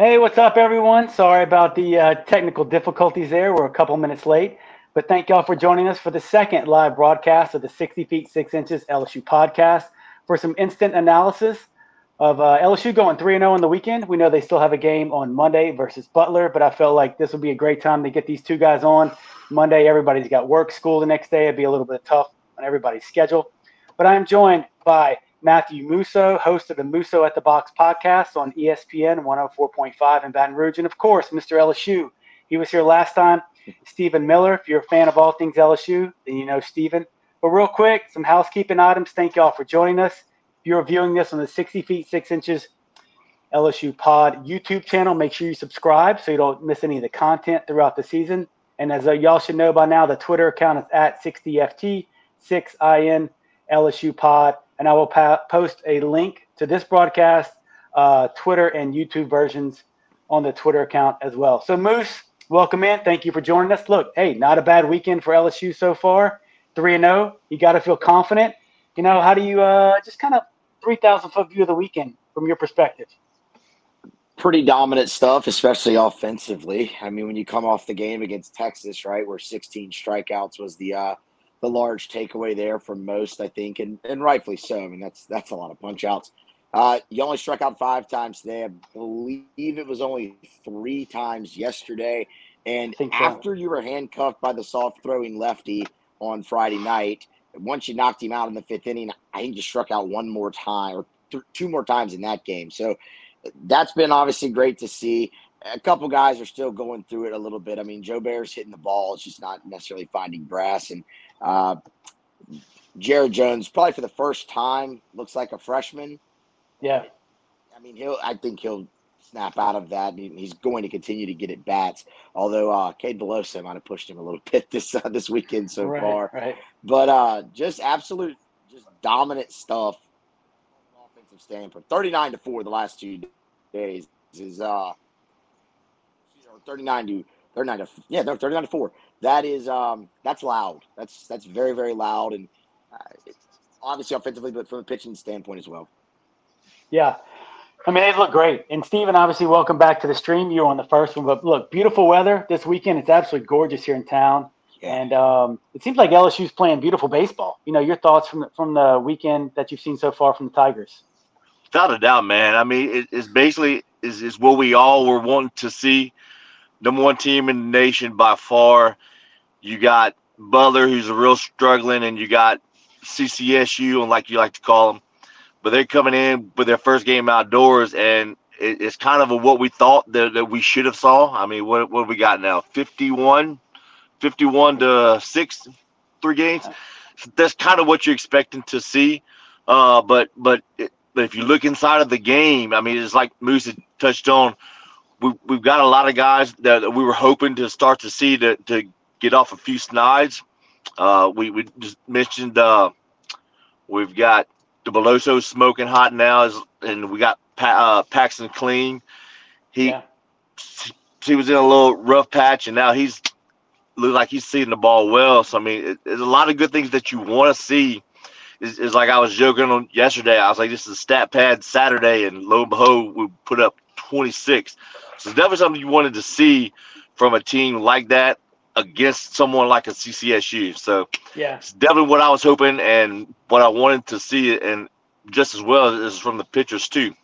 Hey, what's up, everyone? Sorry about the uh, technical difficulties there. We're a couple minutes late, but thank y'all for joining us for the second live broadcast of the 60 Feet 6 Inches LSU podcast for some instant analysis of uh, LSU going 3 0 on the weekend. We know they still have a game on Monday versus Butler, but I felt like this would be a great time to get these two guys on. Monday, everybody's got work, school the next day. It'd be a little bit tough on everybody's schedule. But I am joined by Matthew Musso, host of the Musso at the Box podcast on ESPN 104.5 in Baton Rouge. And of course, Mr. LSU. He was here last time. Stephen Miller, if you're a fan of all things LSU, then you know Stephen. But real quick, some housekeeping items. Thank y'all for joining us. If you're viewing this on the 60 feet 6 inches LSU Pod YouTube channel, make sure you subscribe so you don't miss any of the content throughout the season. And as uh, y'all should know by now, the Twitter account is at 60FT, 6IN LSU Pod and I will pa- post a link to this broadcast, uh, Twitter and YouTube versions on the Twitter account as well. So, Moose, welcome in. Thank you for joining us. Look, hey, not a bad weekend for LSU so far. 3 and 0. You got to feel confident. You know, how do you uh, just kind of 3,000 foot view of the weekend from your perspective? Pretty dominant stuff, especially offensively. I mean, when you come off the game against Texas, right, where 16 strikeouts was the uh, the large takeaway there from most, I think, and, and rightfully so. I mean, that's that's a lot of punch outs. Uh, you only struck out five times today. I believe it was only three times yesterday. And after you were handcuffed by the soft throwing lefty on Friday night, once you knocked him out in the fifth inning, I think you struck out one more time or th- two more times in that game. So that's been obviously great to see. A couple guys are still going through it a little bit. I mean, Jobert's hitting the ball; it's just not necessarily finding grass. And uh, Jared Jones, probably for the first time, looks like a freshman. Yeah. I mean, he'll. I think he'll snap out of that. He's going to continue to get at bats. Although uh, Cade Beloso might have pushed him a little bit this uh, this weekend so right, far. Right. But uh, just absolute, just dominant stuff. Offensive standpoint, thirty nine to four the last two days is uh, thirty nine to thirty nine to yeah no thirty nine to four that is um, that's loud. That's that's very very loud, and uh, obviously offensively, but from a pitching standpoint as well. Yeah, I mean they look great. And Steven, obviously, welcome back to the stream. You were on the first one, but look, beautiful weather this weekend. It's absolutely gorgeous here in town, yeah. and um, it seems like LSU's playing beautiful baseball. You know, your thoughts from the, from the weekend that you've seen so far from the Tigers? Without a doubt, man. I mean, it, it's basically is is what we all were wanting to see number one team in the nation by far. You got Butler, who's a real struggling, and you got CCSU, and like you like to call them. But they're coming in with their first game outdoors, and it, it's kind of a, what we thought that, that we should have saw. I mean, what what we got now? 51, 51 to six, three games. That's kind of what you're expecting to see. Uh, but but it, but if you look inside of the game, I mean, it's like Moose had touched on we, we've got a lot of guys that we were hoping to start to see to, to get off a few snides. Uh, we, we just mentioned uh, we've got the Beloso smoking hot now, and we got pa- uh, Paxton Kling. He yeah. he was in a little rough patch, and now he's look like he's seeing the ball well. So I mean, it, there's a lot of good things that you want to see. Is like I was joking on yesterday. I was like, "This is a stat pad Saturday," and lo and behold, we put up 26. So that was something you wanted to see from a team like that against someone like a CCSU. So yeah, it's definitely what I was hoping and what I wanted to see, and just as well as from the pitchers too.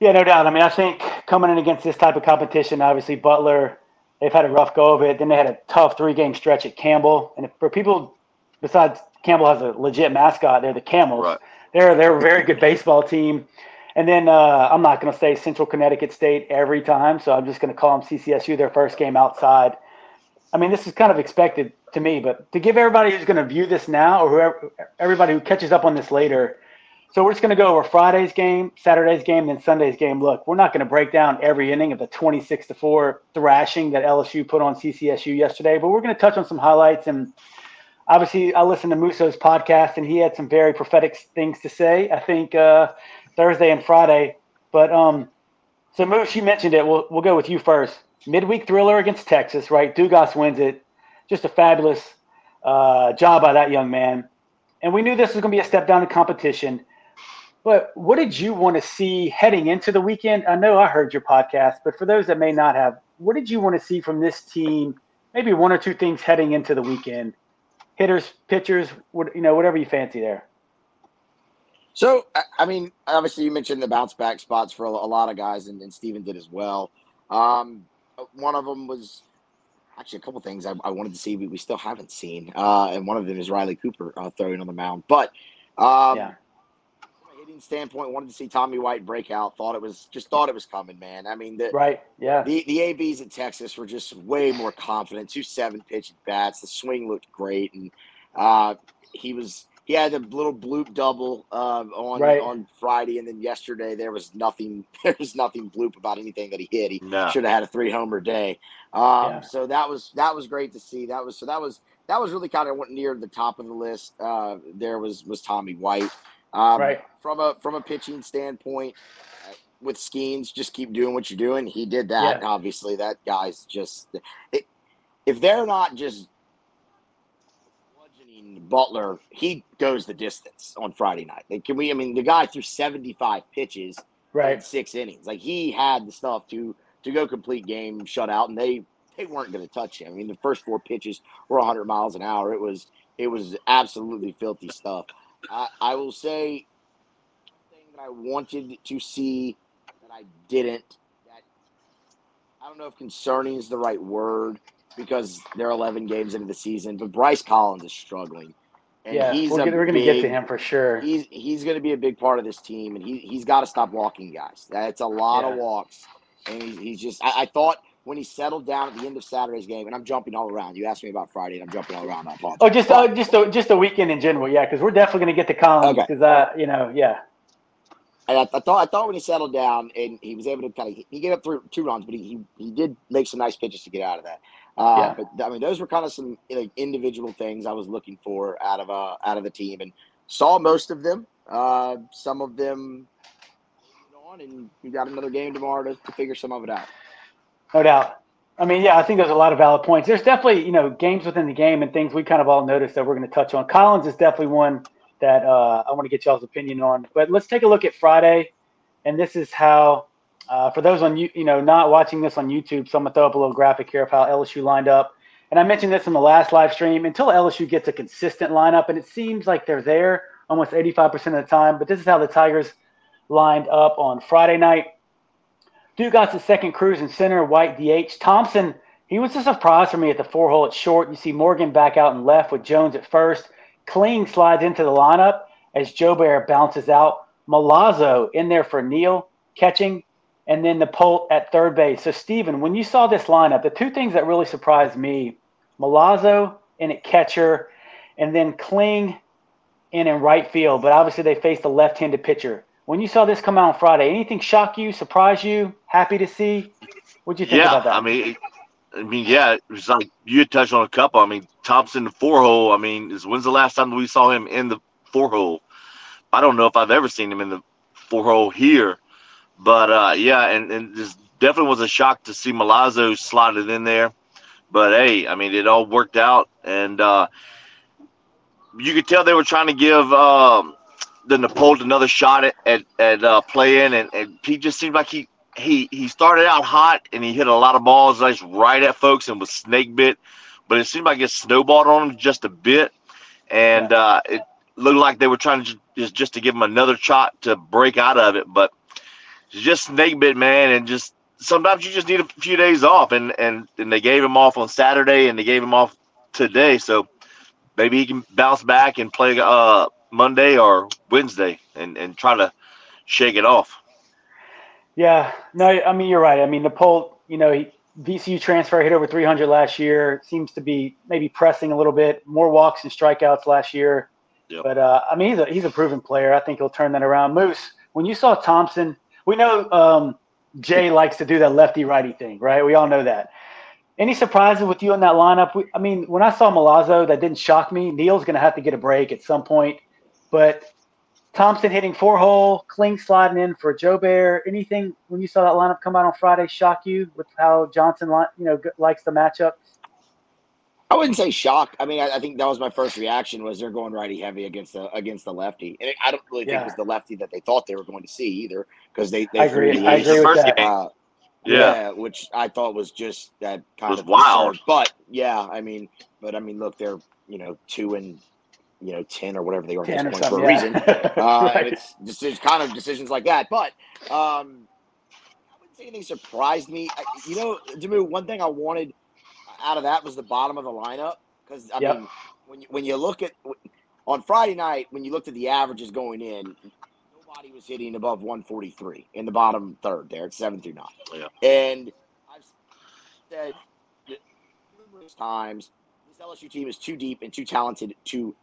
Yeah, no doubt. I mean, I think coming in against this type of competition, obviously Butler, they've had a rough go of it. Then they had a tough three-game stretch at Campbell, and for people besides Campbell has a legit mascot, they're the Camels. Right. They're they're a very good baseball team. And then uh, I'm not going to say Central Connecticut State every time, so I'm just going to call them CCSU their first game outside. I mean, this is kind of expected to me, but to give everybody who's going to view this now or whoever, everybody who catches up on this later, so we're just going to go over Friday's game, Saturday's game, then Sunday's game. Look, we're not going to break down every inning of the 26 to 4 thrashing that LSU put on CCSU yesterday, but we're going to touch on some highlights. And obviously, I listened to Musso's podcast, and he had some very prophetic things to say. I think uh, Thursday and Friday. But um, so Moose, you mentioned it. We'll we'll go with you first. Midweek thriller against Texas, right? Dugas wins it. Just a fabulous uh, job by that young man. And we knew this was going to be a step down in competition. But what did you want to see heading into the weekend? I know I heard your podcast, but for those that may not have, what did you want to see from this team? Maybe one or two things heading into the weekend. Hitters, pitchers, what, you know, whatever you fancy there. So, I mean, obviously, you mentioned the bounce back spots for a, lot of guys, and, and Steven did as well. Um, one of them was actually a couple things I, I, wanted to see, but we still haven't seen. Uh, and one of them is Riley Cooper uh, throwing on the mound. But um, yeah. from a hitting standpoint, wanted to see Tommy White break out. Thought it was just thought it was coming, man. I mean, the, right, yeah. The the ABs in Texas were just way more confident. Two seven pitch bats. The swing looked great, and uh, he was he had a little bloop double uh, on right. on Friday, and then yesterday there was nothing. There was nothing bloop about anything that he hit. He no. should have had a three homer day. Um, yeah. So that was that was great to see. That was so that was that was really kind of went near the top of the list. Uh, there was was Tommy White. Um, right. From a from a pitching standpoint, uh, with Skenes, just keep doing what you're doing. He did that. Yeah. Obviously, that guy's just. It, if they're not just Butler, he goes the distance on Friday night. Like, can we? I mean, the guy threw seventy five pitches right. in six innings. Like he had the stuff to to go complete game shutout, and they they weren't going to touch him. I mean, the first four pitches were 100 miles an hour. It was it was absolutely filthy stuff. I, I will say thing that I wanted to see that I didn't. That I don't know if concerning is the right word because they're 11 games into the season. But Bryce Collins is struggling. And yeah, he's we're, we're going to get to him for sure. He's he's going to be a big part of this team, and he he's got to stop walking guys. That's a lot yeah. of walks, and he's, he's just. I, I, thought when he settled down at the end of Saturday's game, and I'm jumping all around. You asked me about Friday, and I'm jumping all around. Oh, just uh, just a, just a weekend in general, yeah, because we're definitely going to get to Collins because okay. uh, you know, yeah. I, I, thought I thought when he settled down and he was able to kind of he gave up three, two runs, but he, he, he did make some nice pitches to get out of that. Uh, yeah. But I mean, those were kind of some know, individual things I was looking for out of uh, out of the team, and saw most of them. Uh, some of them on, and we got another game tomorrow to, to figure some of it out. No doubt. I mean, yeah, I think there's a lot of valid points. There's definitely, you know, games within the game and things we kind of all noticed that we're going to touch on. Collins is definitely one that uh, I want to get y'all's opinion on. But let's take a look at Friday, and this is how uh, for those on you, you know, not watching this on YouTube, so I'm gonna throw up a little graphic here of how LSU lined up. And I mentioned this in the last live stream. Until LSU gets a consistent lineup, and it seems like they're there almost 85% of the time. But this is how the Tigers lined up on Friday night. Duke got the second Crews in center, White DH. Thompson, he was a surprise for me at the four hole at short. You see Morgan back out and left with Jones at first. Kling slides into the lineup as Jobert bounces out. Milazzo in there for Neal catching and then the Polt at third base. So, Steven, when you saw this lineup, the two things that really surprised me Milazzo in at catcher, and then Kling in in right field. But obviously, they faced a left handed pitcher. When you saw this come out on Friday, anything shock you, surprise you, happy to see? What'd you think yeah, about that? I mean, I mean, yeah, it was like you had touched on a couple. I mean, Thompson, the four hole. I mean, is when's the last time we saw him in the four hole? I don't know if I've ever seen him in the four hole here. But uh, yeah, and, and this definitely was a shock to see Milazzo slotted in there. But hey, I mean, it all worked out, and uh, you could tell they were trying to give um, the Napoleon another shot at at, uh, playing, and, and he just seemed like he he he started out hot and he hit a lot of balls like right at folks and was snake bit, but it seemed like it snowballed on him just a bit, and uh, it looked like they were trying to just just to give him another shot to break out of it, but just snake bit, man, and just sometimes you just need a few days off, and and and they gave him off on Saturday, and they gave him off today, so maybe he can bounce back and play uh Monday or Wednesday, and and try to shake it off. Yeah, no, I mean you're right. I mean the poll, you know, he, VCU transfer hit over 300 last year. Seems to be maybe pressing a little bit more walks and strikeouts last year. Yep. But uh, I mean he's a he's a proven player. I think he'll turn that around. Moose, when you saw Thompson we know um, Jay likes to do that lefty righty thing, right? We all know that. Any surprises with you in that lineup? We, I mean, when I saw Milazzo, that didn't shock me. Neal's going to have to get a break at some point, but Thompson hitting four hole, Kling sliding in for Jobert. Anything when you saw that lineup come out on Friday shock you with how Johnson, you know, likes the matchup? I wouldn't say shocked. I mean, I, I, think that was my first reaction was they're going righty heavy against the against the lefty, and it, I don't really think yeah. it was the lefty that they thought they were going to see either because they, they I agree. I agree with that. Uh, yeah. yeah. which I thought was just that kind of wild. But yeah, I mean, but I mean, look, they're you know two and you know ten or whatever they are at this point for a yeah. reason. uh, right. It's just kind of decisions like that. But um, I wouldn't say anything surprised me. I, you know, Damu, one thing I wanted out of that was the bottom of the lineup because I yep. mean, when you, when you look at on Friday night when you looked at the averages going in, nobody was hitting above 143 in the bottom third there at seven through nine. Yeah. And I've said numerous times this LSU team is too deep and too talented to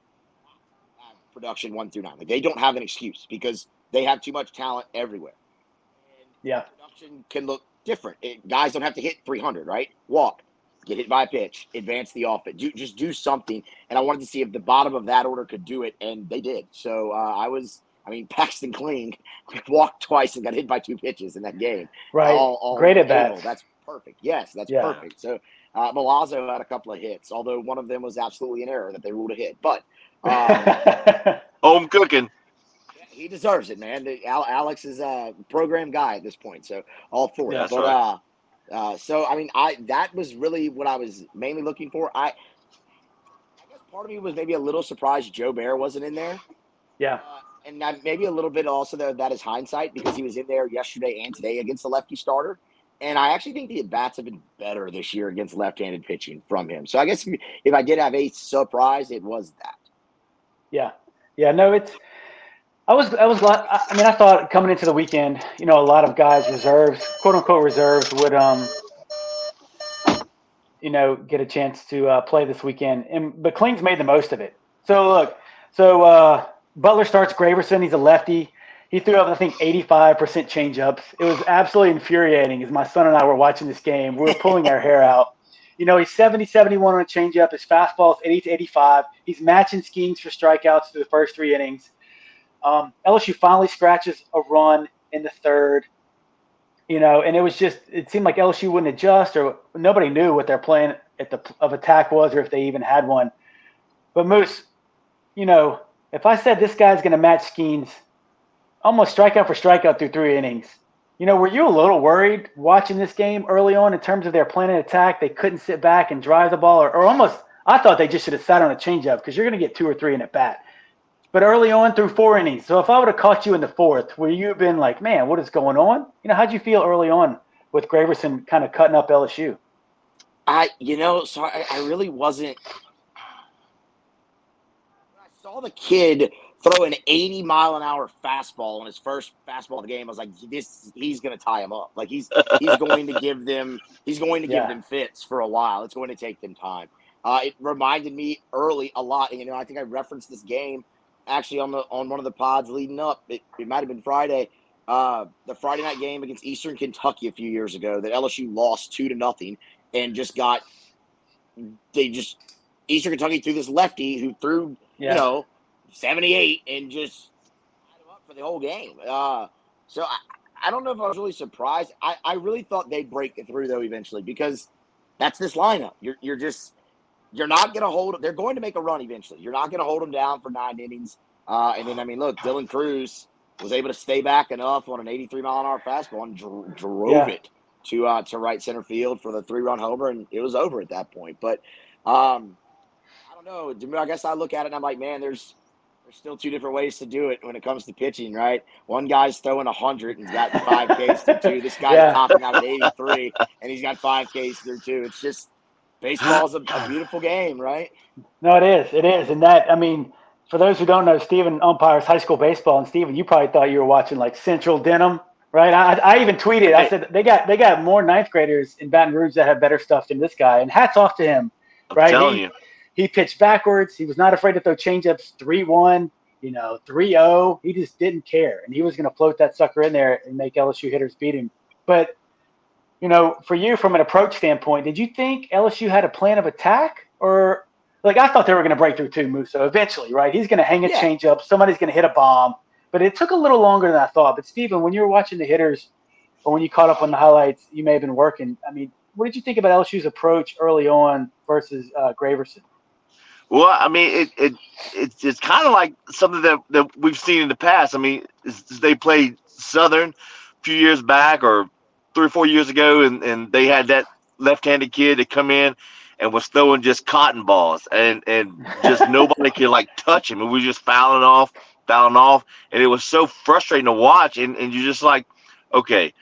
have production one through nine. Like they don't have an excuse because they have too much talent everywhere. And yeah, production can look different. It, guys don't have to hit 300, right? Walk, get hit by a pitch, advance the offense, do, just do something. And I wanted to see if the bottom of that order could do it, and they did. So uh, I was I mean, Paxton Kling walked twice and got hit by two pitches in that game. Right. All, all Great at bat. That's perfect. Yes, that's yeah. perfect. So uh, Milazzo had a couple of hits, although one of them was absolutely an error that they ruled a hit. But um, home cooking. He deserves it, man. The, Alex is a program guy at this point, so all for yeah, it. But right. uh, uh, so I mean, I that was really what I was mainly looking for. I, I guess part of me was maybe a little surprised Jobert wasn't in there. Yeah. Uh, and maybe a little bit also that, that is hindsight because he was in there yesterday and today against the lefty starter. And I actually think the at bats have been better this year against left-handed pitching from him. So I guess if I did have a surprise, it was that. Yeah, yeah. No, it's. I was, I was. I mean, I thought coming into the weekend, you know, a lot of guys reserves, quote unquote reserves, would, um, you know, get a chance to uh, play this weekend. And but Kling's made the most of it. So look, so uh, Butler starts Graverson. He's a lefty. He threw up, I think, 85% changeups. It was absolutely infuriating as my son and I were watching this game. We were pulling our hair out. You know, he's 70 71 on a changeup. His fastball is 80 to 85. He's matching Skenes for strikeouts through the first three innings. Um, LSU finally scratches a run in the third. You know, and it was just, it seemed like LSU wouldn't adjust or nobody knew what their plan at the of attack was or if they even had one. But Moose, you know, if I said this guy's going to match Skenes almost strikeout for strikeout through three innings, you know, were you a little worried watching this game early on in terms of their plan and attack? They couldn't sit back and drive the ball, or, or almost, I thought they just should have sat on a changeup because you're going to get two or three in at bat. But early on through four innings, so if I would have caught you in the fourth, would you have been like, man, what is going on? You know, how'd you feel early on with Graverson kind of cutting up LSU? I, you know, so I, I really wasn't I saw the kid throw an 80 mile an hour fastball on his first fastball of the game. I was like, this he's gonna tie him up. Like he's he's going to give them he's going to yeah. give them fits for a while. It's going to take them time. Uh, it reminded me early a lot. You know, I think I referenced this game actually on the on one of the pods leading up. It, it might have been Friday. Uh, the Friday night game against Eastern Kentucky a few years ago that LSU lost two to nothing and just got they just Eastern Kentucky threw this lefty who threw yeah. you know, 78 and just up for the whole game. Uh, so I, I don't know if I was really surprised. I, I really thought they'd break it through though eventually because that's this lineup. You're you're just you're not going to hold. They're going to make a run eventually. You're not going to hold them down for nine innings. Uh, and then I mean, look, Dylan Crews was able to stay back enough on an 83 mile an hour fastball and dro- drove yeah. it to uh, to right center field for the three run homer, and it was over at that point. But um, I don't know. I guess I look at it and I'm like, man, there's there's still two different ways to do it when it comes to pitching, right? One guy's throwing hundred and he's got five Ks through two. This guy's yeah. topping out at 83 and he's got five Ks through two. It's just baseball is a, a, beautiful game, right? No, it is. It is, and that I mean, for those who don't know, Stephen umpires high school baseball, and Stephen, you probably thought you were watching like Central Denham. Right, I, I even tweeted. I said they got they got more ninth graders in Baton Rouge that have better stuff than this guy, and hats off to him. Right, I'm telling he, you he pitched backwards. He was not afraid to throw changeups 3 1, you know, 3 0. He just didn't care. And he was going to float that sucker in there and make LSU hitters beat him. But, you know, for you from an approach standpoint, did you think LSU had a plan of attack? Or, like, I thought they were going to break through too, Musso, eventually, right? He's going to hang a yeah. changeup. Somebody's going to hit a bomb. But it took a little longer than I thought. But, Stephen, when you were watching the hitters or when you caught up on the highlights, you may have been working. I mean, what did you think about LSU's approach early on versus uh, Graverson? Well, I mean, it it it's it's kind of like something that, that we've seen in the past. I mean, they played Southern a few years back or three or four years ago, and, and they had that left-handed kid to come in and was throwing just cotton balls, and and just nobody could like touch him. It was just fouling off, fouling off, and it was so frustrating to watch. And and you just like, okay,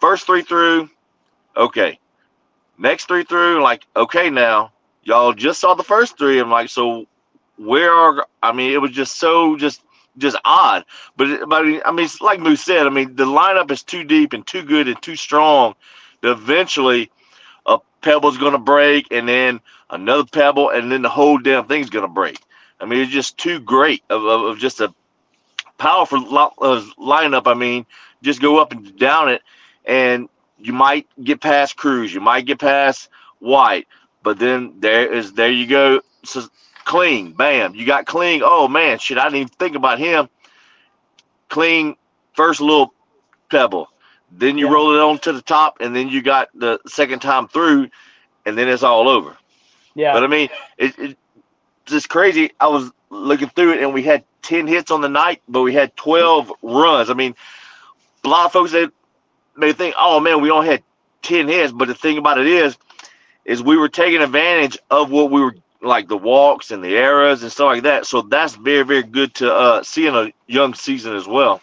first three through, okay, next three through, like okay now y'all just saw the first three. I'm like, so where are? I mean, it was just so just just odd. But but I mean, it's like Moose said. I mean, the lineup is too deep and too good and too strong. That eventually, a pebble's going to break, and then another pebble, and then the whole damn thing's going to break. I mean, it's just too great of, of, of just a powerful uh, lineup. I mean, just go up and down it, and you might get past Crews, you might get past White, but then there is there you go. So Kling, bam, you got Kling. Oh man, shit, I didn't even think about him. Kling, first little pebble. Then you yeah. roll it on to the top, and then you got the second time through, and then it's all over. Yeah. But I mean, it, it, it's just crazy. I was looking through it, and we had ten hits on the night, but we had twelve runs. I mean, a lot of folks that may think, "Oh man, we only had ten hits," but the thing about it is, is we were taking advantage of what we were like the walks and the errors and stuff like that. So that's very, very good to uh, see in a young season as well.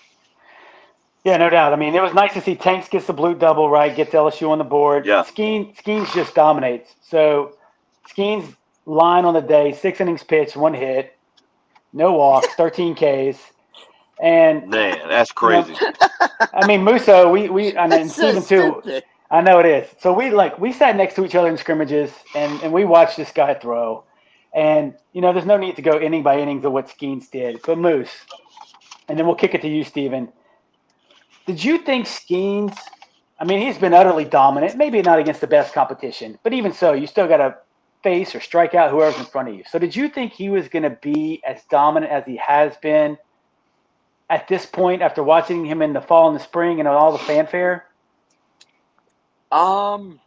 Yeah, no doubt. I mean, it was nice to see Tanks gets the blue double right, gets LSU on the board. Yeah. Skenes, Skeens just dominates. So Skenes line on the day, six innings pitched, one hit, no walks, 13 Ks. And man, that's crazy. You know, I mean, Musso, we we I mean so Steven too. I know it is. So we like we sat next to each other in scrimmages and, and we watched this guy throw. And you know, there's no need to go inning by innings of what Skenes did. But Moose, and then we'll kick it to you, Steven. Did you think Skenes I mean, he's been utterly dominant, maybe not against the best competition, but even so, you still gotta face or strike out whoever's in front of you. So did you think he was gonna be as dominant as he has been at this point after watching him in the fall and the spring and all the fanfare? Um,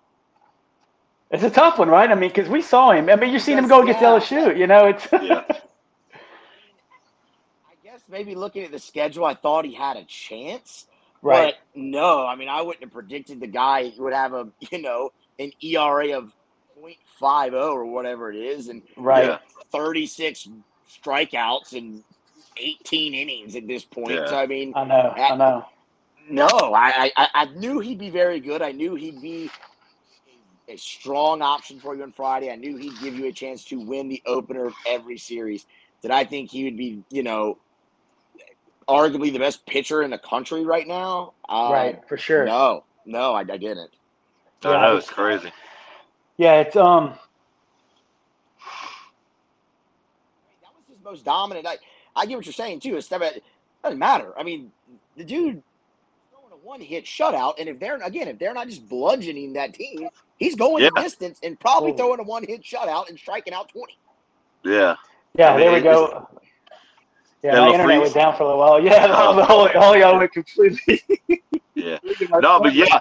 it's a tough one, right? I mean, because we saw him. I mean, you've seen him go against yeah. LSU. You know, it's. yeah. I guess maybe looking at the schedule, I thought he had a chance. Right. But no, I mean, I wouldn't have predicted the guy would have a you know an ERA of 0.50 or whatever it is, and right 36 strikeouts and 18 innings at this point. Yeah. So I mean, I know, at, I know. No, I, I I knew he'd be very good. I knew he'd be a strong option for you on Friday. I knew he'd give you a chance to win the opener of every series. Did I think he would be, you know, arguably the best pitcher in the country right now? Uh, right, for sure. No, no, I, I didn't. I know it's crazy. Yeah, it's um. That was his most dominant. I I get what you're saying too. It's it doesn't matter. I mean, the dude one hit shutout. And if they're again, if they're not just bludgeoning that team, he's going yeah. the distance and probably throwing a one hit shutout and striking out twenty. Yeah. Yeah, I mean, there we go. Yeah, my internet freeze. went down for a little while. Yeah, oh. the whole, all y'all went completely. yeah. No, but yeah.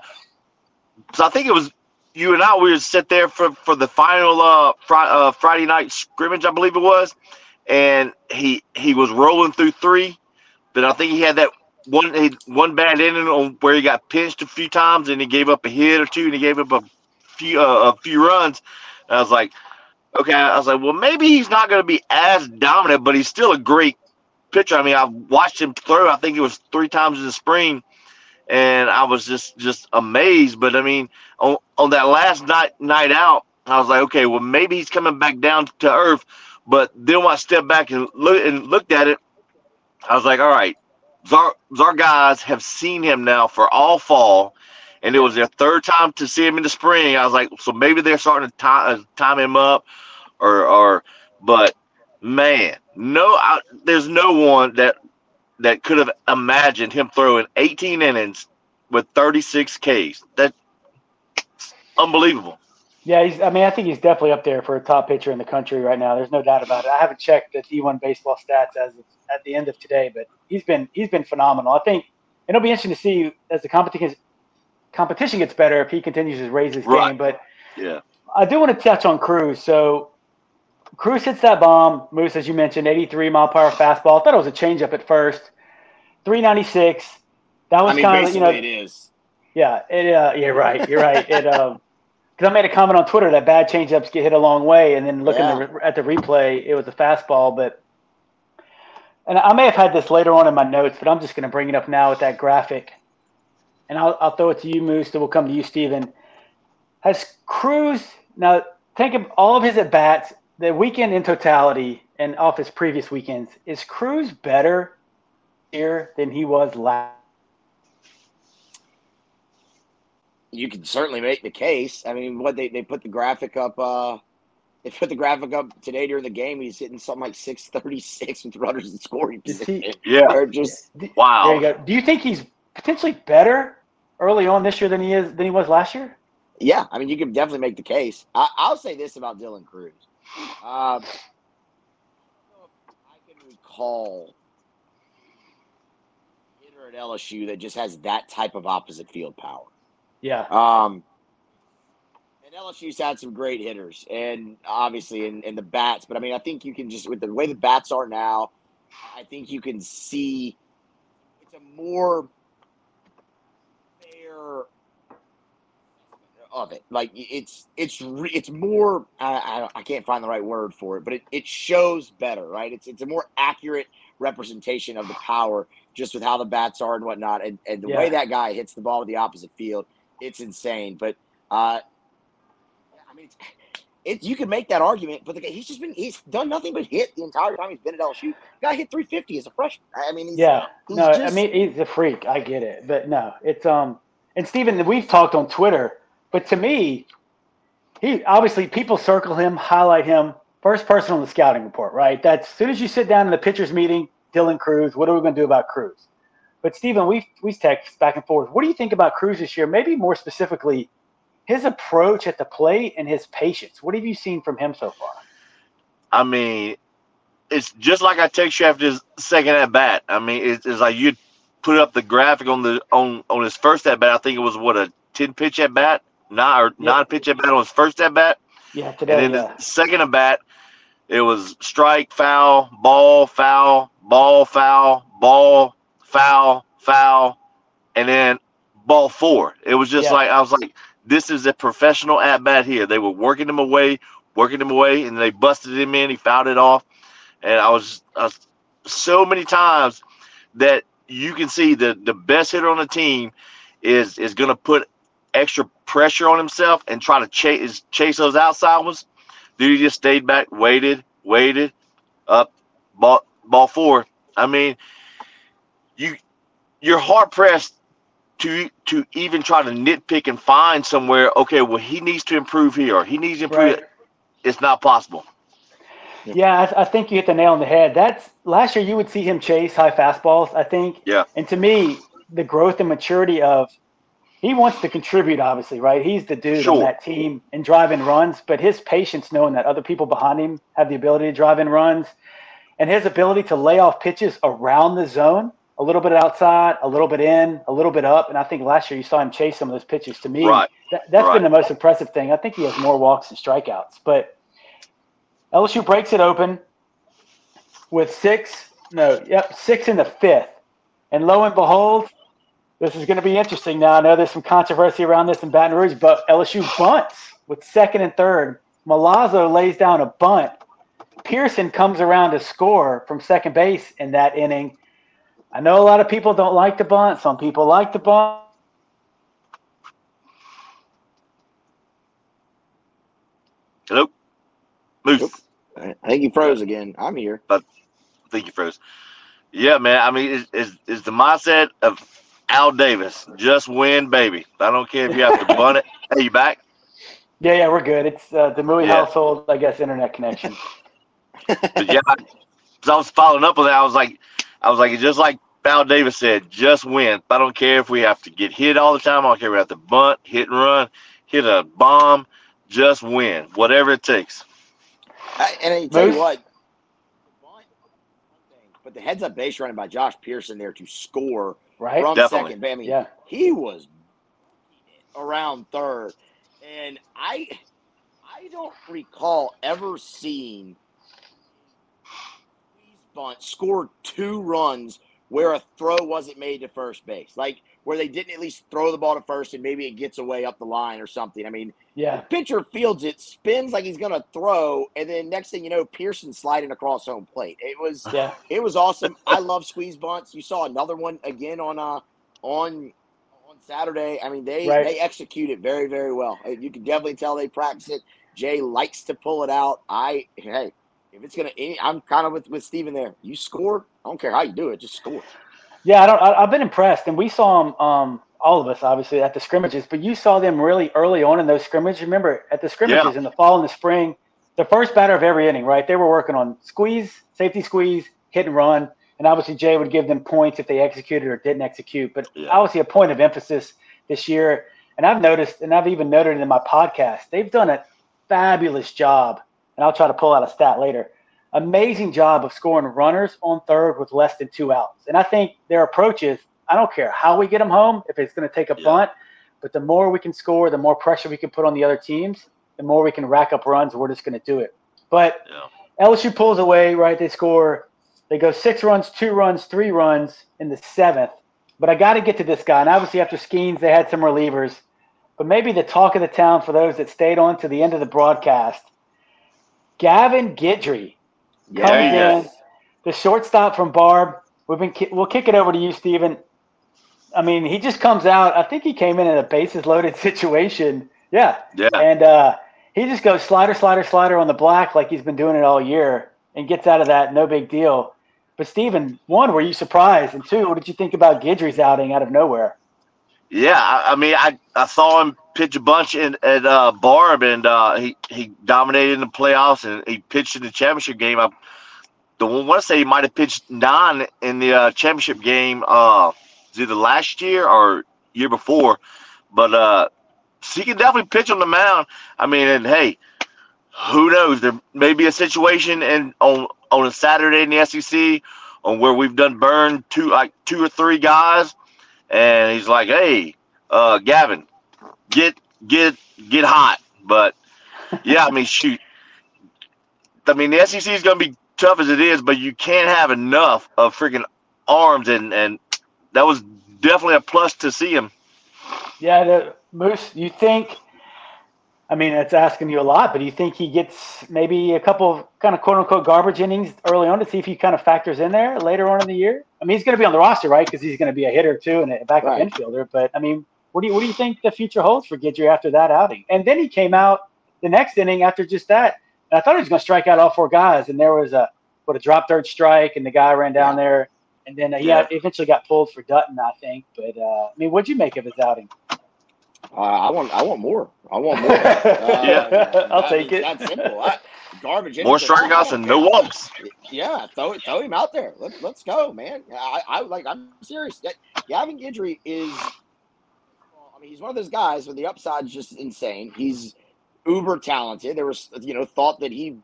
So I think it was you and I. We would sit there for for the final uh, fr- uh, Friday night scrimmage, I believe it was, and he he was rolling through three. But I think he had that one one bad inning on where he got pinched a few times and he gave up a hit or two and he gave up a few uh, a few runs. And I was like, okay, I was like, well, maybe he's not going to be as dominant, but he's still a great pitcher. I mean, I watched him throw. I think it was three times in the spring, and I was just just amazed. But I mean, on on that last night night out, I was like, okay, well, maybe he's coming back down to earth. But then when I stepped back and look and looked at it, I was like, all right, our, guys have seen him now for all fall, and it was their third time to see him in the spring. I was like, so maybe they're starting to time, uh, time him up, or or, but man, no, I, there's no one that that could have imagined him throwing 18 innings with 36 Ks. That's unbelievable. Yeah, he's. I mean, I think he's definitely up there for a top pitcher in the country right now. There's no doubt about it. I haven't checked the D1 baseball stats as of, at the end of today, but he's been he's been phenomenal. I think it'll be interesting to see as the competition competition gets better if he continues to raise his Right. game. But Yeah. I do want to touch on Crews. So Crews hits that bomb. Moose, as you mentioned, 83 mile per hour fastball. I thought it was a changeup at first. 396. That was I mean, kind of you know it is. yeah, it, uh, you're right. You're right. It um, because I made a comment on Twitter that bad changeups get hit a long way, and then looking Yeah. the- at the replay, it was a fastball. But and I may have had this later on in my notes, but I'm just going to bring it up now with that graphic, and I'll I'll throw it to you, Moose. Then we'll come to you, Steven. Has Crews now think of all of his at bats, the weekend in totality, and off his previous weekends? Is Crews better here than he was last? You can certainly make the case. I mean, what they, they put the graphic up. Uh, they put the graphic up today during the game. He's hitting something like six thirty six with runners in scoring position. Yeah. Or just There you Wow. go. Do you think he's potentially better early on this year than he is than he was last year? yeah. I mean, you can definitely make the case. I, I'll say this about Dylan Crews. Um, I can recall hitter at LSU that just has that type of opposite field power. Yeah. Um, and LSU's had some great hitters, and obviously in, in the bats. But I mean, I think you can just with the way the bats are now, I think you can see it's a more fair of it. Like it's it's re- it's more. I, I I can't find the right word for it, but it, it shows better, right? It's it's a more accurate representation of the power just with how the bats are and whatnot, and, and the way that guy hits the ball to the opposite field, it's insane. But uh, mean, it's, it you can make that argument, but the guy, he's just been he's done nothing but hit the entire time he's been at LSU. Guy hit 350 as a freshman. I mean, he's, Yeah. he's No, I mean he's a freak. I get it, but no, it's um. And Steven, we've talked on Twitter, but to me, he obviously people circle him, highlight him, first person on the scouting report, right? That's as soon as you sit down in the pitchers meeting, Dylan Crews. What are we going to do about Crews? But Steven, we we text back and forth. What do you think about Crews this year? Maybe more specifically, his approach at the plate and his patience. What have you seen from him so far? I mean, it's just like I text you after his second at bat. I mean, it's, it's like you put up the graphic on the on on his first at bat. I think it was what a ten pitch at bat, not or nine pitch at bat on his first at bat, Yeah, today. and then Yeah. the second at bat, it was strike, foul, ball, foul, ball, foul, ball, foul, foul, and then ball four. It was just Yeah. like I was like, this is a professional at bat here. They were working him away, working him away, and they busted him in. He fouled it off, and I was, so many times that you can see the the best hitter on the team is is going to put extra pressure on himself and try to chase chase those outside ones. Dude, he just stayed back, waited, waited, up, ball ball four. I mean, you you're hard pressed to to even try to nitpick and find somewhere. Okay, well he needs to improve here, or he needs to improve. Right. It's not possible. Yeah, I, I think you hit the nail on the head. That's last year. You would see him chase high fastballs. I think. Yeah. And to me, the growth and maturity of he wants to contribute. Obviously, right? He's the dude on that team and driving runs. But his patience, knowing that other people behind him have the ability to drive in runs, and his ability to lay off pitches around the zone, a little bit outside, a little bit in, a little bit up. And I think last year you saw him chase some of those pitches. To me, Right. that, that's Right. been the most impressive thing. I think he has more walks and strikeouts. But LSU breaks it open with six, no, yep, six in the fifth. And lo and behold, this is going to be interesting now. I know there's some controversy around this in Baton Rouge, but LSU bunts with second and third. Milazzo lays down a bunt. Pearson comes around to score from second base in that inning. I know a lot of people don't like the bunt. Some people like the bunt. Hello, Moose. Oop. I think he froze again. I'm here. I think you froze. Yeah, man. I mean, is is is the mindset of Al Davis just win, baby? I don't care if you have to bunt it. Hey, you back? Yeah, yeah, we're good. It's uh, the Mui Yeah. household, I guess, internet connection. But yeah, I, 'cause I was following up with that. I was like, I was like, it's just like Al Davis said, just win. I don't care if we have to get hit all the time. I don't care if we have to bunt, hit and run, hit a bomb. Just win, whatever it takes. I, and I tell you what, but the heads up base running by Josh Pearson there to score Right? from Definitely. second. I mean, Yeah. he was around third, and I I don't recall ever seeing bunt score two runs where a throw wasn't made to first base. Like where they didn't at least throw the ball to first and maybe it gets away up the line or something. I mean, yeah, pitcher fields it, spins like he's gonna throw, and then next thing you know, Pearson sliding across home plate. It was yeah, it was awesome. I love squeeze bunts. You saw another one again on uh on on Saturday. I mean, they Right. they execute it very very well. You can definitely tell they practice it. Jay likes to pull it out. I hey, if it's gonna, any- I'm kind of with with Steven there. You score. I don't care how you do it, just score. yeah. I don't. I, I've been impressed, and we saw them. Um, all of us, obviously, at the scrimmages, but you saw them really early on in those scrimmages. Remember, at the scrimmages in the fall and the spring, the first batter of every inning, right? They were working on squeeze, safety squeeze, hit and run, and obviously Jay would give them points if they executed or didn't execute. But Yeah. obviously, a point of emphasis this year, and I've noticed, and I've even noted it in my podcast, they've done a fabulous job. And I'll try to pull out a stat later. Amazing job of scoring runners on third with less than two outs. And I think their approach is I don't care how we get them home, if it's going to take a Yeah. bunt, but the more we can score, the more pressure we can put on the other teams, the more we can rack up runs. We're just going to do it. But Yeah. LSU pulls away, right? They score, they go six runs, two runs, three runs in the seventh. But I got to get to this guy. And obviously, after Skenes, they had some relievers. But maybe the talk of the town for those that stayed on to the end of the broadcast Gavin Guidry comes Yes. in, the shortstop from Barbe. We've been ki- we'll kick it over to you, Steven. I mean, he just comes out. I think he came in in a bases loaded situation. Yeah, Yeah. and uh, he just goes slider, slider, slider on the black like he's been doing it all year, and gets out of that. No big deal. But Steven, one, were you surprised? And two, what did you think about Guidry's outing out of nowhere? Yeah, I, I mean, I, I saw him pitch a bunch in at uh, Barbe, and uh, he he dominated in the playoffs, and he pitched in the championship game. I don't want to say he might have pitched nine in the uh, championship game. Uh, either last year or year before, but uh, so he can definitely pitch on the mound. I mean, and hey, who knows? There may be a situation and on on a Saturday in the SEC on where we've done burned two like two or three guys and he's like, "Hey, uh, Gavin, get get get hot." But yeah, I mean, shoot. I mean, the SEC is going to be tough as it is, but you can't have enough of freaking arms, and and that was definitely a plus to see him. Yeah, the Moose. You think? I mean, it's asking you a lot, but do you think he gets maybe a couple of kind of quote unquote garbage innings early on to see if he kind of factors in there later on in the year? I mean, he's going to be on the roster, right? Because he's going to be a hitter too and a backup Right. infielder. But I mean, what do you what do you think the future holds for Guidry after that outing? And then he came out the next inning after just that, and I thought he was going to strike out all four guys, and there was a what a drop third strike, and the guy ran down there, and then uh, he Yeah. eventually got pulled for Dutton, I think. But uh, I mean, what'd you make of his outing? Uh, I want I want more. I want more. Uh, Yeah, I'll that- take it. That's simple. I, garbage. More innings, I strikeouts and no walks. Yeah, throw it, throw him out there. Let, let's go, man. I, I like. I'm serious. Gavin Guidry is. I mean, he's one of those guys where the upside's just insane. He's uber talented. There was, you know, thought that he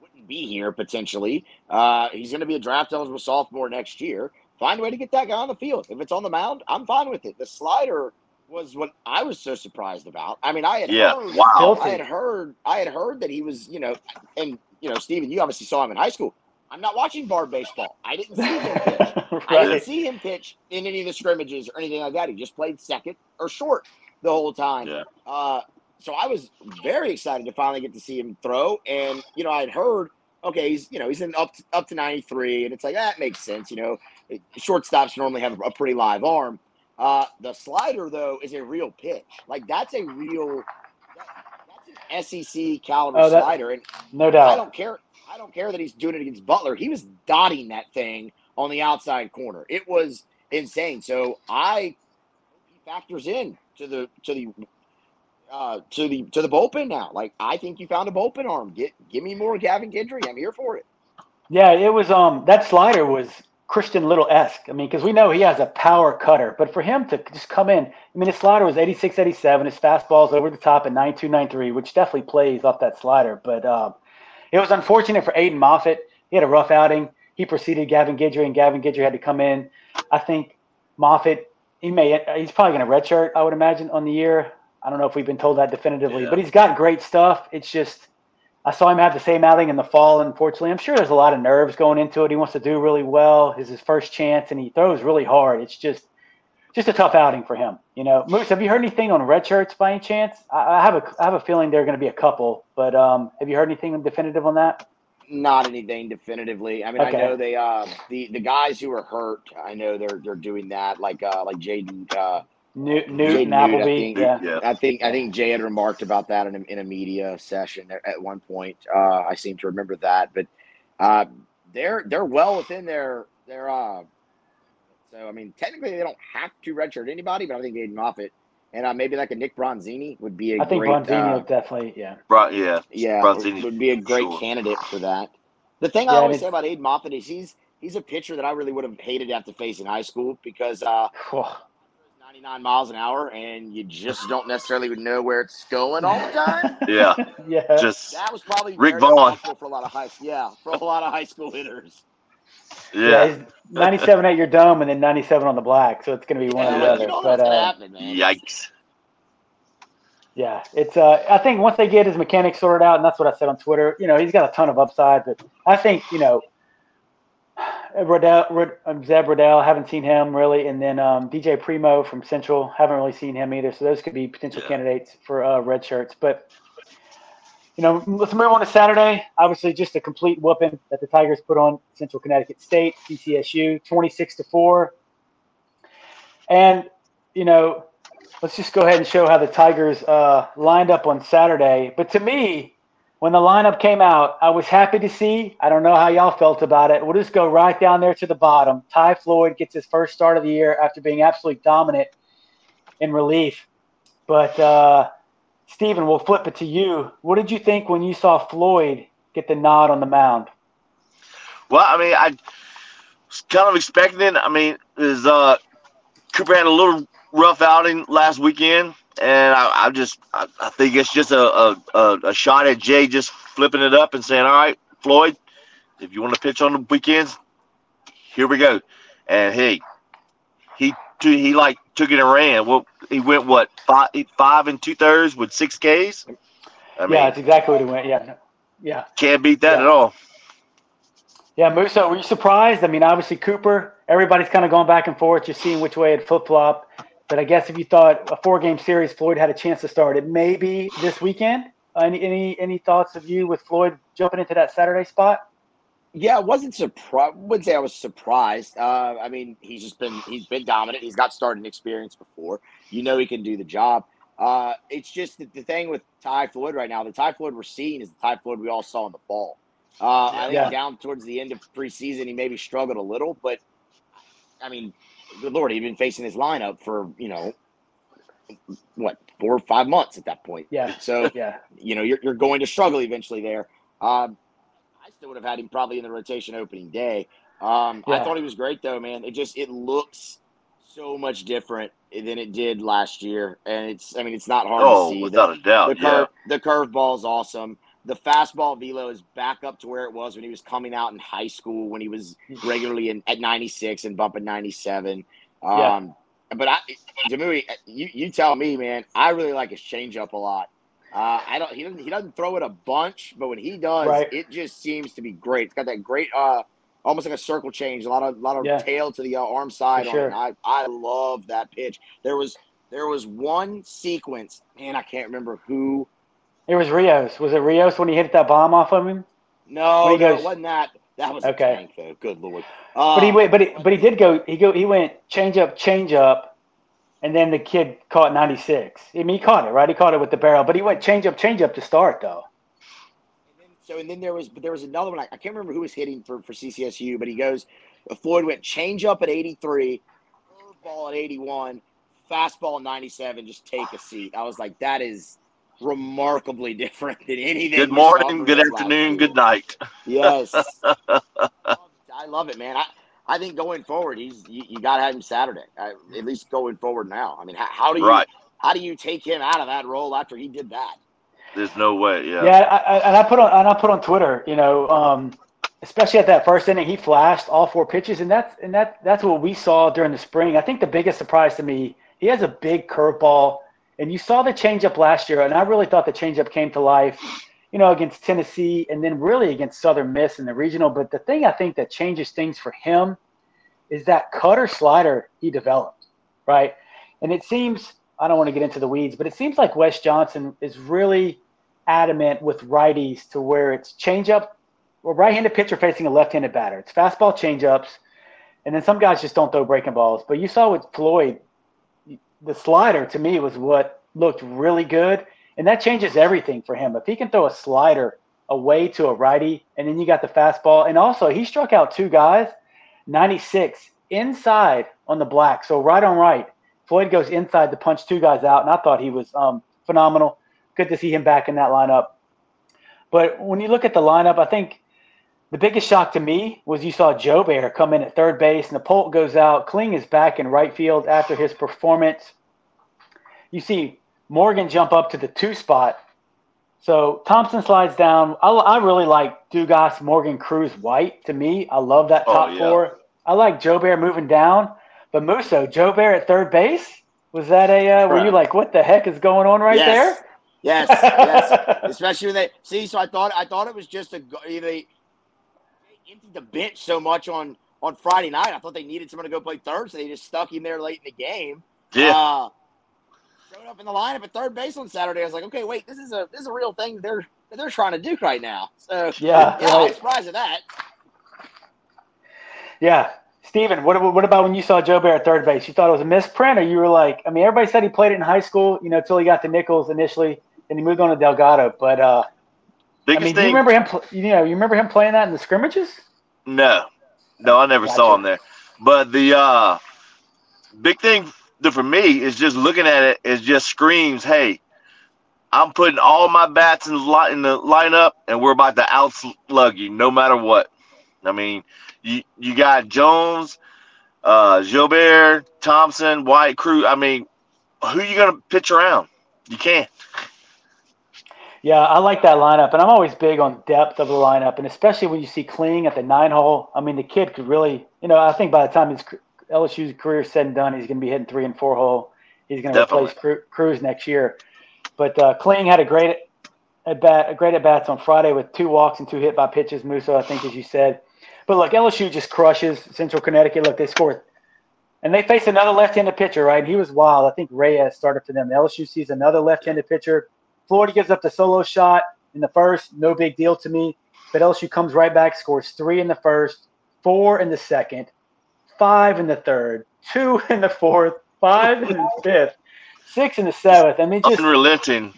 wouldn't be here potentially. Uh, he's going to be a draft eligible sophomore next year. Find a way to get that guy on the field. If it's on the mound, I'm fine with it. The slider was what I was so surprised about. I mean, I had Yeah, heard, wow. I had heard, I had heard that he was, you know, and you know, Steven, you obviously saw him in high school. I'm not watching Barbe baseball. I didn't see him pitch. I didn't see him pitch in any of the scrimmages or anything like that. He just played second or short the whole time. Yeah. Uh, so I was very excited to finally get to see him throw. And you know, I had heard, okay, he's you know he's in up to, up to 93, and it's like that makes sense. You know, shortstops normally have a pretty live arm. Uh, the slider though is a real pitch. Like that's a real. that- That's an SEC caliber Oh, that- slider, and No doubt. I don't care. I don't care that he's doing it against Butler. He was dotting that thing on the outside corner. It was insane. So I he factors in to the to the uh to the to the bullpen now. Like I think you found a bullpen arm. Get give me more Gavin Guidry. I'm here for it. Yeah, it was. Um, that slider was Christian Little esque. I mean, because we know he has a power cutter, but for him to just come in, I mean, his slider was 86, 87. His fastball's over the top at 92, 93, which definitely plays off that slider. But um, it was unfortunate for Aiden Moffett. He had a rough outing. He preceded Gavin Guidry, and Gavin Guidry had to come in. I think Moffett he may he's probably going to redshirt, I would imagine, on the year. I don't know if we've been told that definitively, Yeah. but he's got great stuff. It's just I saw him have the same outing in the fall, unfortunately. I'm sure there's a lot of nerves going into it. He wants to do really well. It's his first chance, and he throws really hard. It's just just a tough outing for him. You know, Moose, have you heard anything on red shirts by any chance? I, I have a I have a feeling there are going to be a couple, but um, have you heard anything definitive on that? Not anything definitively. I mean, Okay. I know they uh the the guys who are hurt. I know they're they're doing that. Like uh like Jaden uh New, Jaden Newton, Newt, I Appleby, think. yeah. Yeah. I think I think Jay had remarked about that in a, in a media session at- at one point. Uh, I seem to remember that, but uh, they're they're well within their their. Uh, so I mean, technically they don't have to redshirt anybody, but I think Aiden Moffett and uh, maybe like a Nick Bronzini would be a I think great. Bronzini uh, would definitely, yeah. Right, yeah. yeah, Bronzini, would be a great sure. candidate for that. The thing Yeah, I and always say about Aiden Moffett is he's he's a pitcher that I really would have hated to have to face in high school because uh, Whew. 99 miles an hour and you just don't necessarily know where it's going all the time. Yeah. yeah. Just That was probably Rick Vaughn. for a lot of high yeah for a lot of high school hitters. Yeah. yeah. he's 97 at your dome and then 97 on the black, so it's going to be one or the other. you don't know But uh, happen, man. Yikes. yeah, it's. Uh, I think once they get his mechanics sorted out, and that's what I said on Twitter. You know, he's got a ton of upside, but I think you know, Riddell, Rid- um, Zeb Ruddell, haven't seen him really, and then um, DJ Primeaux from Central, haven't really seen him either. So those could be potential Yeah. candidates for uh, red shirts. But you know, let's move on to Saturday. Obviously, just a complete whooping that the Tigers put on Central Connecticut State, CCSU, twenty-six to four. And you know, let's just go ahead and show how the Tigers uh, lined up on Saturday. But to me, when the lineup came out, I was happy to see. I don't know how y'all felt about it. We'll just go right down there to the bottom. Ty Floyd gets his first start of the year after being absolutely dominant in relief. But uh, Steven, we'll flip it to you. What did you think when you saw Floyd get the nod on the mound? Well, I mean, I was kind of expecting it. I mean, is uh, Cooper had a little rough outing last weekend, and I, I just I, I think it's just a, a, a, shot at Jay just flipping it up and saying, "All right, Floyd, if you want to pitch on the weekends, here we go." And hey, he he like took it and ran. Well, he went what five five and two thirds with six Ks. I mean, yeah, that's exactly what he went. Yeah, yeah. can't beat that Yeah. at all. Yeah, Musa, were you surprised? I mean, obviously Cooper, everybody's kind of going back and forth, just seeing which way it flip flop. But I guess if you thought a four game series, Floyd had a chance to start it, maybe this weekend. Any any any thoughts of you with Floyd jumping into that Saturday spot? Yeah, I wasn't surprised. Wouldn't say I was surprised. Uh, I mean, he's just been he's been dominant. He's got starting experience before. You know he can do the job. Uh, it's just that the thing with Ty Floyd right now, the Ty Floyd we're seeing is the Ty Floyd we all saw in the fall. Uh, I think Yeah. down towards the end of preseason, he maybe struggled a little, but I mean, good lord, he'd been facing his lineup for you know what four or five months at that point. Yeah. So Yeah, you know, you're, you're going to struggle eventually there. Um, I still would have had him probably in the rotation opening day. Um, I thought he was great though, man. It just it looks so much different than it did last year, and it's I mean it's not hard Oh, to see. without the, a doubt, the yeah. curve the curveball is awesome. The fastball velo is back up to where it was when he was coming out in high school when he was regularly in, at 96 and bumping 97. Um, Yeah. But I, Jamui, you, you tell me, man. I really like his changeup a lot. Uh, I don't. He doesn't. He doesn't throw it a bunch, but when he does, Right. it just seems to be great. It's got that great, uh, almost like a circle change. A lot of, a lot of Yeah. tail to the uh, arm side sure. it. I, I love that pitch. There was, there was one sequence. Man, I can't remember who. it was Rios. Was it Rios when he hit that bomb off of him? No, no, goes- it wasn't that. That was Okay. a tank, though. Good lord. Uh, But he went, but he, but he did go. He go. He went change up, change up, and then the kid caught ninety six. I mean, he caught it right. He caught it with the barrel, but he went change up, change up to start though. And then, so and then there was but there was another one. I, I can't remember who was hitting for, for CCSU, but he goes. Uh, Floyd went change up at 83, curveball at 81, fastball 97. Just take a seat. I was like, that is remarkably different than anything. Good morning, good afternoon, good night. Yes, I love it, man. I, I think going forward, he's you, you got to have him Saturday. Uh, at least going forward now. I mean, how, how do you Right. how do you take him out of that role after he did that? There's no way. Yeah. Yeah, I, I, and I put on and I put on Twitter. You know, um, especially at that first inning, he flashed all four pitches, and that's and that that's what we saw during the spring. I think the biggest surprise to me, he has a big curveball, and you saw the changeup last year, and I really thought the changeup came to life, you know, against Tennessee, and then really against Southern Miss in the regional. But the thing I think that changes things for him is that cutter slider he developed, right? And it seems I don't want to get into the weeds, but it seems like Wes Johnson is really adamant with righties to where it's changeup or right-handed pitcher facing a left-handed batter. It's fastball changeups, and then some guys just don't throw breaking balls. But you saw with Floyd, the slider to me was what looked really good, and that changes everything for him. If he can throw a slider away to a righty, and then you got the fastball, and also he struck out two guys, 96 inside on the black, so right on right. Floyd goes inside to punch two guys out, and I thought he was um, phenomenal. Good to see him back in that lineup. But when you look at the lineup, I think the biggest shock to me was you saw Jobert come in at third base, and the Polt goes out. Kling is back in right field after his performance. You see Morgan jump up to the two spot. So Thompson slides down. I, I really like Dugas, Morgan, Crews, White. To me, I love that top oh, yeah. four. I like Jobert moving down. But Musso, Bear at third base. Was that a? Uh, were you like, what the heck is going on right yes. there? Yes, yes. Especially when they see. So I thought I thought it was just a they, they emptied the bench so much on on Friday night. I thought they needed someone to go play third, so they just stuck him there late in the game. Yeah. Uh, showed up in the lineup at third base on Saturday. I was like, okay, wait, this is a this is a real thing they're they're trying to do right now. So yeah, yeah, right. I'm surprised at that. Yeah, Steven, what, what about when you saw Jobert at third base? You thought it was a misprint, or you were like, I mean, everybody said he played it in high school, you know, until he got to Nichols initially, and he moved on to Delgado. But uh, I mean, do you remember him? You know, you remember him playing that in the scrimmages? No, no, I never gotcha. saw him there. But the uh, big thing for me is just looking at it. It just screams, "Hey, I'm putting all my bats in the in the lineup, and we're about to outslug you, no matter what." I mean, you you got Jones, uh, Jobert, Thompson, White, Crew. I mean, who are you gonna pitch around? You can't. Yeah, I like that lineup, and I'm always big on depth of the lineup, and especially when you see Kling at the nine hole. I mean, the kid could really, you know, I think by the time his LSU's career said and done, he's going to be hitting three and four hole. He's going to replace Crews next year. But uh, Kling had a great at bat, a great at bats on Friday with two walks and two hit by pitches. Musso, I think, as you said. But look, LSU just crushes Central Connecticut. Look, they scored, and they face another left-handed pitcher. Right? He was wild. I think Reyes started for them. LSU sees another left-handed pitcher. Florida gives up the solo shot in the first. No big deal to me. But LSU comes right back, scores three in the first, four in the second, five in the third, two in the fourth, five in the fifth, six in the seventh. I mean, just unrelenting.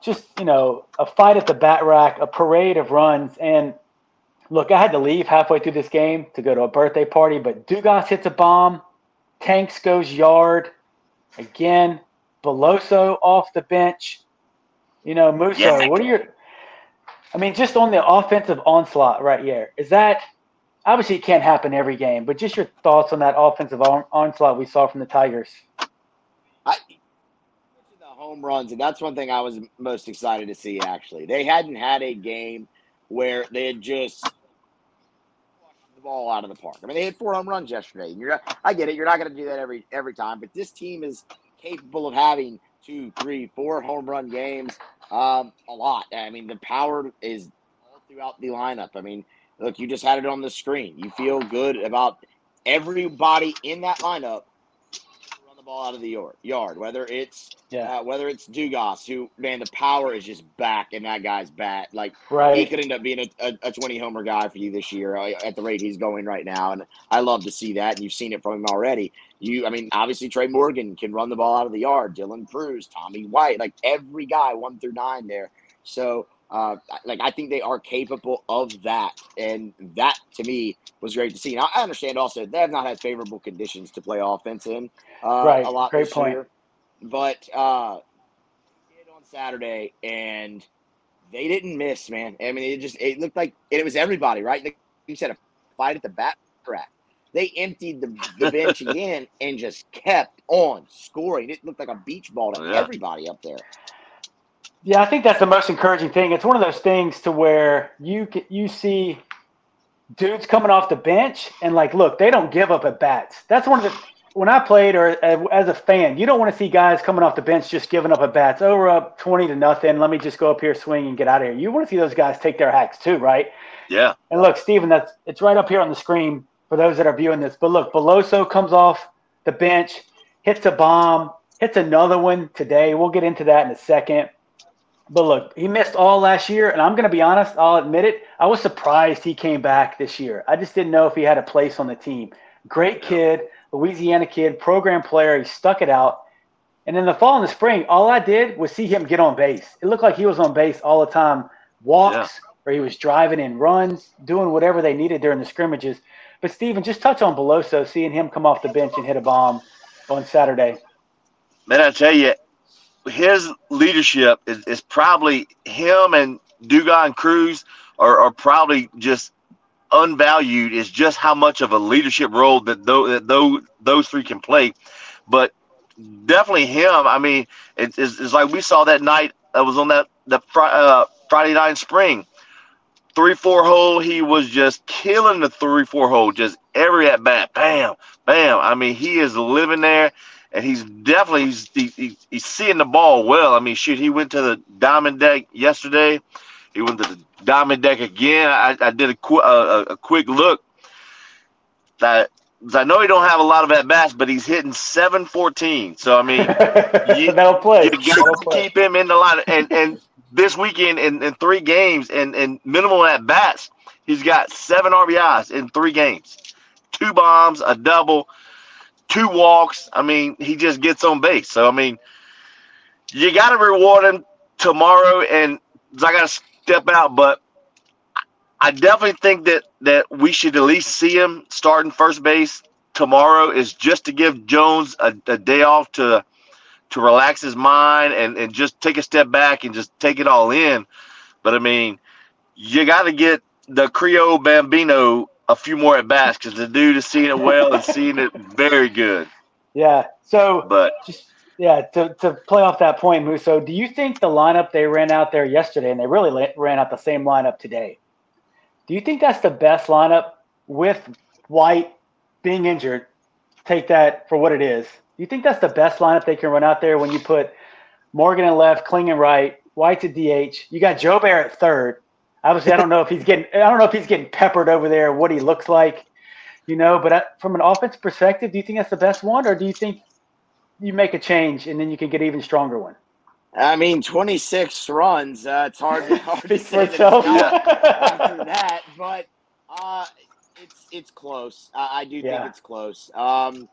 Just you know, a fight at the bat rack, a parade of runs, and Look, I had to leave halfway through this game to go to a birthday party, but Dugas hits a bomb. Tanks goes yard. Again, Beloso off the bench. You know, Musso, yeah. what are your I mean, just on the offensive onslaught right here, is that obviously it can't happen every game, but just your thoughts on that offensive on, onslaught we saw from the Tigers. I the home runs, and that's one thing I was most excited to see. Actually, they hadn't had a game where they had just the ball out of the park. I mean, they hit four home runs yesterday. And you're, I get it. You're not going to do that every every time, but this team is capable of having two, three, four home run games. Um, a lot. I mean, the power is all throughout the lineup. I mean, look, you just had it on the screen. You feel good about everybody in that lineup run the ball out of the yard. Whether it's yeah, uh, whether it's Dugas, who man, the power is just back in that guy's bat. Like right. he could end up being a, a, a twenty homer guy for you this year uh, at the rate he's going right now, and I love to see that. And you've seen it from him already. You, I mean, obviously Trey Morgan can run the ball out of the yard. Dylan Crews, Tommy White, like every guy one through nine there. So uh, like I think they are capable of that, and that to me was great to see. Now I understand also they have not had favorable conditions to play offense in uh, right. a lot great this point. year, but uh, did on Saturday, and they didn't miss, man. I mean, it just it looked like it was everybody, right? Like you said, a fight at the bat rack. They emptied the, the bench again and just kept on scoring. It looked like a beach ball to yeah. everybody up there. Yeah, I think that's the most encouraging thing. It's one of those things to where you you see dudes coming off the bench and like, look, they don't give up at bats. That's one of the when I played or uh, as a fan, you don't want to see guys coming off the bench just giving up at bats. Oh, we're up twenty to nothing. Let me just go up here, swing, and get out of here. You want to see those guys take their hacks too, right? Yeah. And look, Steven, that's it's right up here on the screen for those that are viewing this. But look, Beloso comes off the bench, hits a bomb, hits another one today. We'll get into that in a second. But look, he missed all last year, and I'm going to be honest, I'll admit it. I was surprised he came back this year. I just didn't know if he had a place on the team. Great kid, Louisiana kid, program player. He stuck it out. And in the fall and the spring, all I did was see him get on base. It looked like he was on base all the time, walks, yeah. or he was driving in runs, doing whatever they needed during the scrimmages. But Steven, just touch on Beloso, seeing him come off the bench and hit a bomb on Saturday. Man, I tell you, his leadership is, is probably him and Dugas and Crews are, are probably just unvalued is just how much of a leadership role that those, that those, those three can play. But definitely him. I mean, it's, it's, like we saw that night. I was on that the uh, Friday night in spring. Three four hole, he was just killing the three four hole, just every at bat, bam, bam. I mean, he is living there and he's definitely he's, he, he's seeing the ball well. I mean, shoot, he went to the diamond deck yesterday. He went to the diamond deck again. I, I did a, qu- a, a quick look. That I know he don't have a lot of at bats, but he's hitting seven fourteen. So I mean, you, That'll play. you got to keep him in the line. And and this weekend in, in three games and and minimal at bats, he's got seven RBIs in three games, two bombs, a double two walks. I mean, he just gets on base. So I mean, you got to reward him tomorrow, and I got to step out. But I definitely think that that we should at least see him starting first base tomorrow. Is just to give Jones a, a day off to to relax his mind and and just take a step back and just take it all in. But I mean, you got to get the Creole Bambino a few more at bats because the dude is seeing it well and seeing it very good. Yeah. So, but just yeah, to, to play off that point, Musso, do you think the lineup they ran out there yesterday, and they really ran out the same lineup today, do you think that's the best lineup with White being injured? Take that for what it is. Do you think that's the best lineup they can run out there when you put Morgan in left, Kling in right, White's at DH? You got Jobert at third. Obviously, I don't know if he's getting I don't know if he's getting peppered over there, what he looks like, you know. But I, from an offense perspective, do you think that's the best one, or do you think you make a change and then you can get even stronger one? I mean, 26 runs. Uh, it's hard, hard to say that after that, but uh, it's it's close. I, I do yeah. think it's close. Um,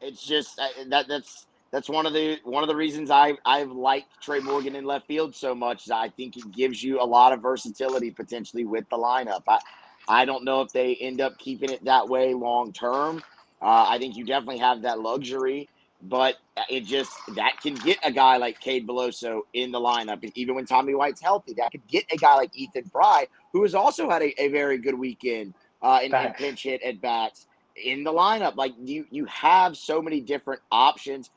it's just uh, that that's that's one of the one of the reasons I I've liked Trey Morgan in left field so much. I think it gives you a lot of versatility potentially with the lineup. I I don't know if they end up keeping it that way long term. Uh, I think you definitely have that luxury, but it just that can get a guy like Cade Beloso in the lineup, even when Tommy White's healthy. That could get a guy like Ethan Frey, who has also had a, a very good weekend uh, in, in pinch hit at bats in the lineup. Like you, you have so many different options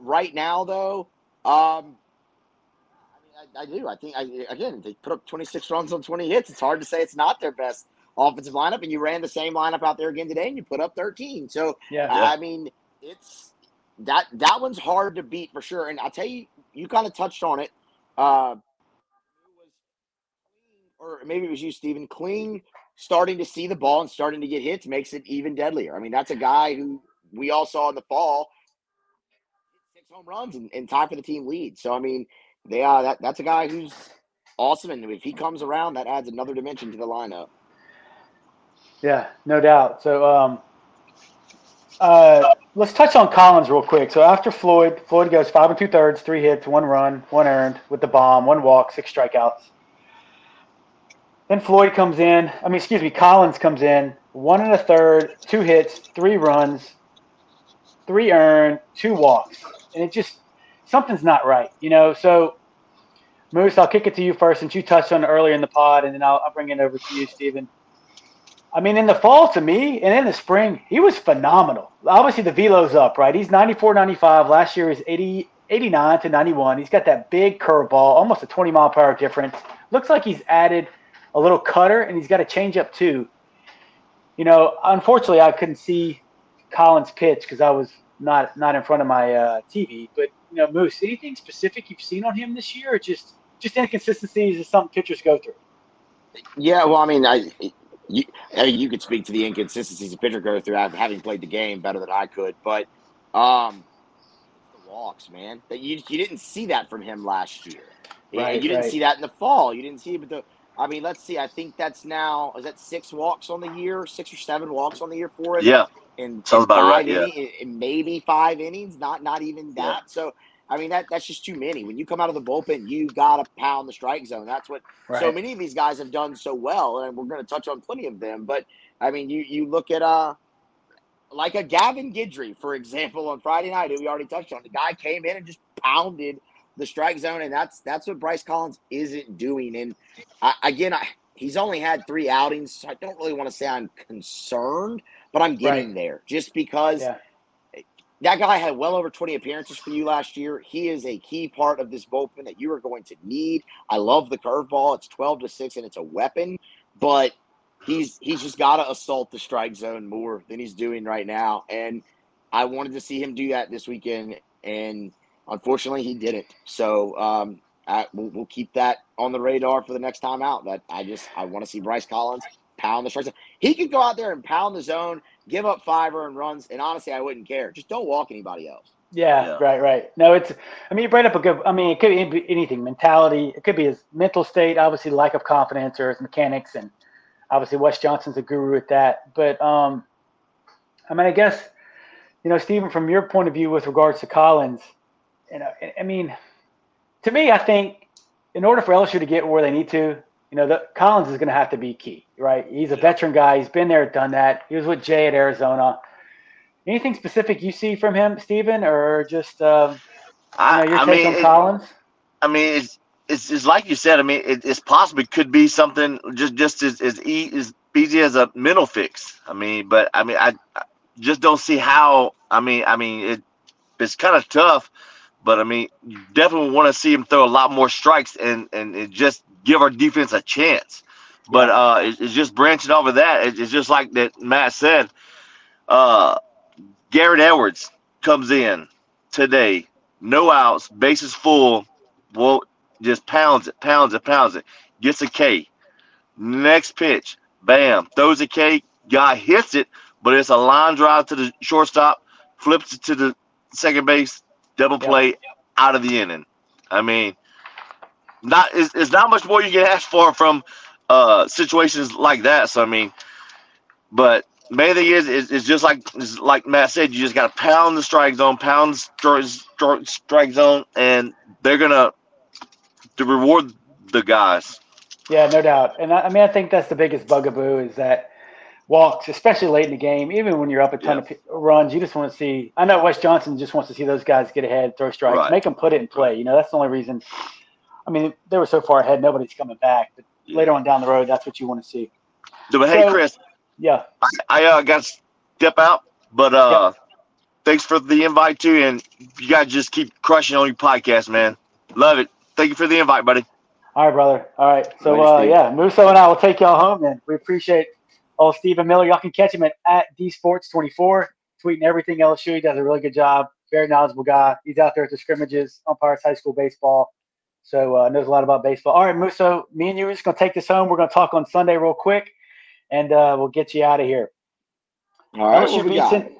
right now, though, um, I, mean, I, I, do. I think I, again they put up 26 runs on 20 hits. It's hard to say it's not their best offensive lineup, and you ran the same lineup out there again today, and you put up 13. So yeah, I mean, it's that that one's hard to beat for sure. And I'll tell you, you kind of touched on it. Uh, or maybe it was you, Steven. Kling starting to see the ball and starting to get hits makes it even deadlier. I mean, that's a guy who we all saw in the fall home runs and, and for the team lead. So I mean, they are that that's a guy who's awesome, and if he comes around, that adds another dimension to the lineup. Yeah, no doubt. So um, uh, let's touch on Collins real quick. So after Floyd, Floyd goes five and two thirds, three hits, one run, one earned with the bomb, one walk, six strikeouts. Then Floyd comes in. I mean, excuse me, Collins comes in, one and a third, two hits, three runs, three earned, two walks and it just something's not right, you know. So, Moose, I'll kick it to you first, since you touched on it earlier in the pod, and then I'll, I'll bring it over to you, Steven. I mean, in the fall, to me, and in the spring, he was phenomenal. Obviously, the velo's up, right? He's 94, 95. Last year is 80, 89 to 91. He's got that big curveball, almost a 20 mile per hour difference. Looks like he's added a little cutter, and he's got a changeup too. you know, unfortunately, I couldn't see Collins pitch because I was not not in front of my uh, TV. But you know, Moose, anything specific you've seen on him this year, or just just inconsistencies that some pitchers go through? Yeah, well, I mean, I you I mean, you could speak to the inconsistencies a pitcher go through having played the game better than I could, but um, the walks, man, that you you didn't see that from him last year. Right, you didn't right. see that in the fall. You didn't see it, but the I mean, let's see. I think that's now is that six walks on the year, six or seven walks on the year for him. Yeah, and Sounds about right, five yeah. in maybe five innings, not not even that. Yeah. So I mean that that's just too many. When you come out of the bullpen, you gotta pound the strike zone. That's what so many of these guys have done so well, and we're going to touch on plenty of them. But I mean, you you look at uh like a Gavin Guidry, for example, on Friday night, who we already touched on. The guy came in and just pounded the strike zone, and that's that's what Bryce Collins isn't doing. And I, again, I, he's only had three outings, so I don't really want to say I'm concerned, but I'm getting Right. there just because Yeah. that guy had well over 20 appearances for you last year. He is a key part of this bullpen that you are going to need. I love the curveball. It's 12 to 6 and it's a weapon, but he's he's just got to assault the strike zone more than he's doing right now. And I wanted to see him do that this weekend and unfortunately he didn't. So um I, we'll, we'll keep that on the radar for the next time out. That I just I want to see Bryce Collins pound the strike. He could go out there and pound the zone, give up five earned runs, and honestly, I wouldn't care. Just don't walk anybody else. Yeah, Yeah. right, right. No, it's. I mean, you brought up a good. I mean, it could be anything. Mentality. It could be his mental state, obviously, lack of confidence, or his mechanics, and obviously, Wes Johnson's a guru at that. But um, I mean, I guess you know, Steven, from your point of view with regards to Collins, you know, I- I mean, to me, I think in order for LSU to get where they need to, you know, the, Collins is going to have to be key, right? He's a veteran guy. He's been there, done that. He was with Jay at Arizona. Anything specific you see from him, Steven, or just um, you I, know, your I take mean, on it- Collins? I mean, it's, it's it's like you said. I mean, it, it's possibly could be something just just as as, e- as easy as a mental fix. I mean, but I mean, I, I just don't see how. I mean, I mean, it it's kind of tough, but I mean, you definitely want to see him throw a lot more strikes and and, just give our defense a chance. But uh, it, it's just branching over that. It, it's just like that Matt said. Uh, Garrett Edwards comes in today, no outs, bases full. Well, just pounds it, pounds it, pounds it. Gets a K. Next pitch, bam, throws a K. Guy hits it, but it's a line drive to the shortstop, flips it to the second base, double play, out of the inning. I mean, not it's, it's not much more you can ask for from uh situations like that. So I mean, but main thing is, is, is just like is like Matt said, you just got to pound the strike zone, pound the stri- stri- strike zone, and they're gonna to reward the guys. Yeah, no doubt. And I, I mean, I think that's the biggest bugaboo is that walks, especially late in the game, even when you're up a ton Yeah. of runs, you just want to see. I know Wes Johnson just wants to see those guys get ahead, throw strikes, Right. make them put it in play. You know, that's the only reason. I mean, they were so far ahead, nobody's coming back. But later on down the road, that's what you want to see. But hey, So- Chris, Yeah, I uh, got to step out, but uh, thanks for the invite too, and you guys just keep crushing on your podcast, man. Love it. Thank you for the invite, buddy. All right, brother. All right. So, uh, yeah, Musso and I will take y'all home, and we appreciate all Steven Miller. Y'all can catch him at, at dsports24, tweeting everything LSU. He does a really good job. Very knowledgeable guy. He's out there at the scrimmages, umpires high school baseball. So, uh, knows a lot about baseball. All right, Musso, me and you are just going to take this home. We're going to talk on Sunday real quick, and uh, we'll get you out of here. All right, LSU we beats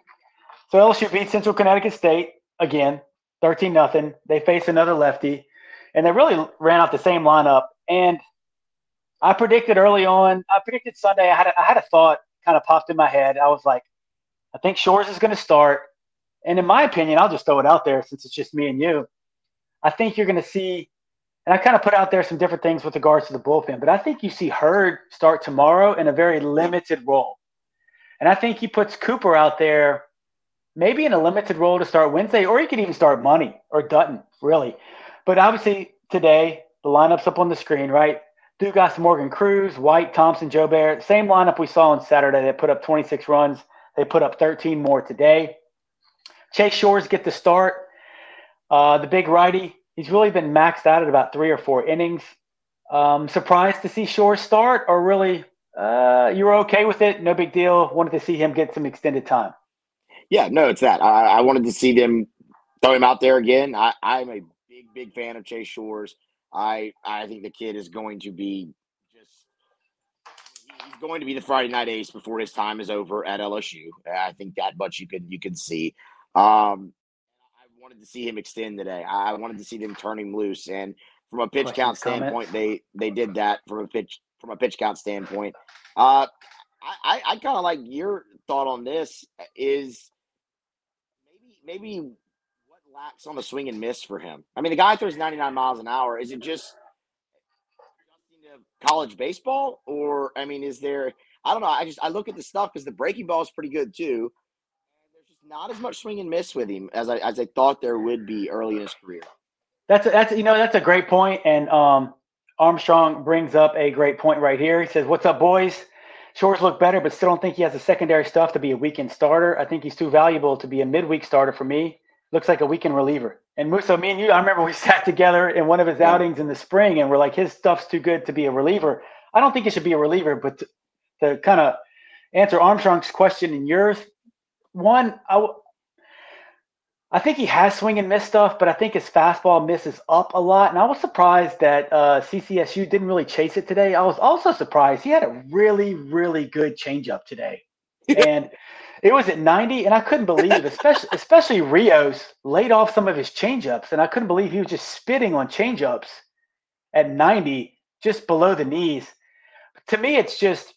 so LSU beat Central Connecticut State again, thirteen nothing. They face another lefty, and they really ran out the same lineup. And I predicted early on. I predicted Sunday. I had a, I had a thought kind of popped in my head. I was like, I think Shores is going to start. And in my opinion, I'll just throw it out there since it's just me and you. I think you're going to see, and I kind of put out there some different things with regards to the bullpen, but I think you see Hurd start tomorrow in a very limited role. And I think he puts Cooper out there maybe in a limited role to start Wednesday, or he could even start Money or Dutton, really. But obviously today, the lineup's up on the screen, right? Dugas, Morgan Crews, White, Thompson, Jobert. Same lineup we saw on Saturday. They put up 26 runs. They put up 13 more today. Chase Shores get the start. Uh, the big righty, he's really been maxed out at about three or four innings. Um, surprised to see Shores start, or really uh, you were okay with it. No big deal. Wanted to see him get some extended time. Yeah, no, it's that. I, I wanted to see them throw him out there again. I, I'm a big, big fan of Chase Shores. I I think the kid is going to be just he's going to be the Friday night ace before his time is over at LSU. I think that much you can you can see. Um, I wanted to see him extend today. I wanted to see them turn him loose, and from a pitch Questions, count comments? standpoint, they they did that from a pitch from a pitch count standpoint. Uh, I I, I kind of like your thought on this is maybe maybe lacks on the swing and miss for him. I mean, the guy throws 99 miles an hour. Is it just college baseball, or I mean, is there? I don't know. I just I look at the stuff because the breaking ball is pretty good too. And there's just not as much swing and miss with him as I as I thought there would be early in his career. That's a, that's you know that's a great point, and um, Armstrong brings up a great point right here. He says, "What's up, boys? Shores look better, but still don't think he has the secondary stuff to be a weekend starter. I think he's too valuable to be a midweek starter for me. Looks like a weekend reliever." And Musso, me and you, I remember we sat together in one of his Yeah. outings in the spring, and we're like, his stuff's too good to be a reliever. I don't think he should be a reliever, but to, to kind of answer Armstrong's question and yours, one, I, w- I think he has swing and miss stuff, but I think his fastball misses up a lot. And I was surprised that uh, CCSU didn't really chase it today. I was also surprised he had a really, really good changeup today, and it was at 90. And I couldn't believe, especially especially Rios laid off some of his changeups, and I couldn't believe he was just spitting on changeups at 90, just below the knees. To me, it's just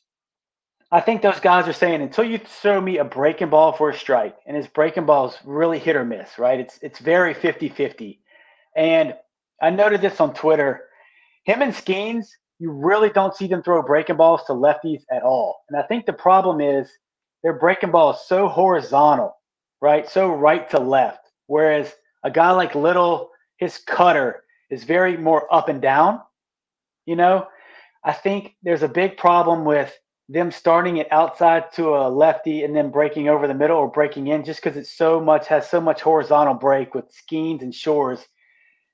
I think those guys are saying until you throw me a breaking ball for a strike, and his breaking ball is really hit or miss, right? It's it's very 50-50. And I noted this on Twitter. Him and Skenes, you really don't see them throw breaking balls to lefties at all. And I think the problem is their breaking ball is so horizontal, right? So right to left. Whereas a guy like Little, his cutter is very more up and down. You know, I think there's a big problem with them starting it outside to a lefty and then breaking over the middle or breaking in just because it's so much has so much horizontal break with Skenes and Shores.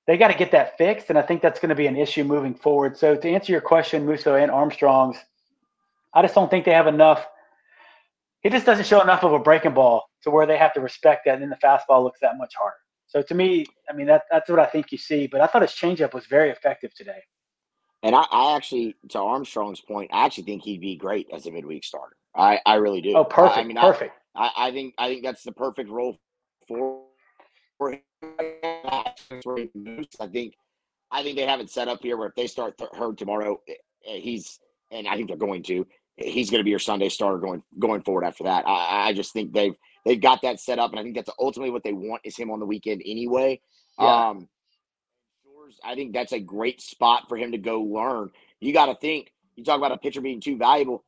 They got to get that fixed, and I think that's going to be an issue moving forward. So to answer your question, Musso and Armstrong's, I just don't think they have enough. He just doesn't show enough of a breaking ball to where they have to respect that, and then the fastball looks that much harder. So to me, I mean that that's what I think you see. But I thought his changeup was very effective today. And I, I actually, to Armstrong's point, I actually think he'd be great as a midweek starter. I, I really do. Oh, perfect, I, mean, perfect. I, I think I think that's the perfect role for for him. Where he moves. I think I think they have it set up here where if they start th- tomorrow, eh, eh, he's and I think they're going to. He's going to be your Sunday starter going going forward after that. I, I just think they've they've got that set up, and I think that's ultimately what they want is him on the weekend anyway. Yeah. Um, I think that's a great spot for him to go learn. You got to think. You talk about a pitcher being too valuable.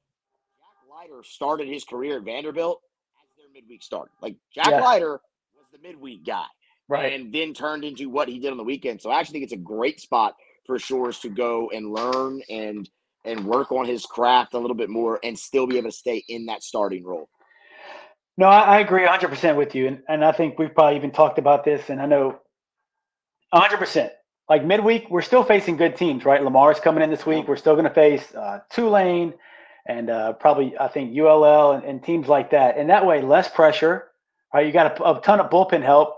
Jack Leiter started his career at Vanderbilt as their midweek starter. Like Jack Yeah. Leiter was the midweek guy, Right. and then turned into what he did on the weekend. So I actually think it's a great spot for Shores to go and learn and and work on his craft a little bit more, and still be able to stay in that starting role. No, I, I agree 100% with you. And, and I think we've probably even talked about this. And I know 100%. Like midweek, we're still facing good teams, right? Lamar's coming in this week. We're still going to face uh, Tulane and uh, probably, I think, ULL and, and teams like that. And that way, less pressure, right? You got a, a ton of bullpen help.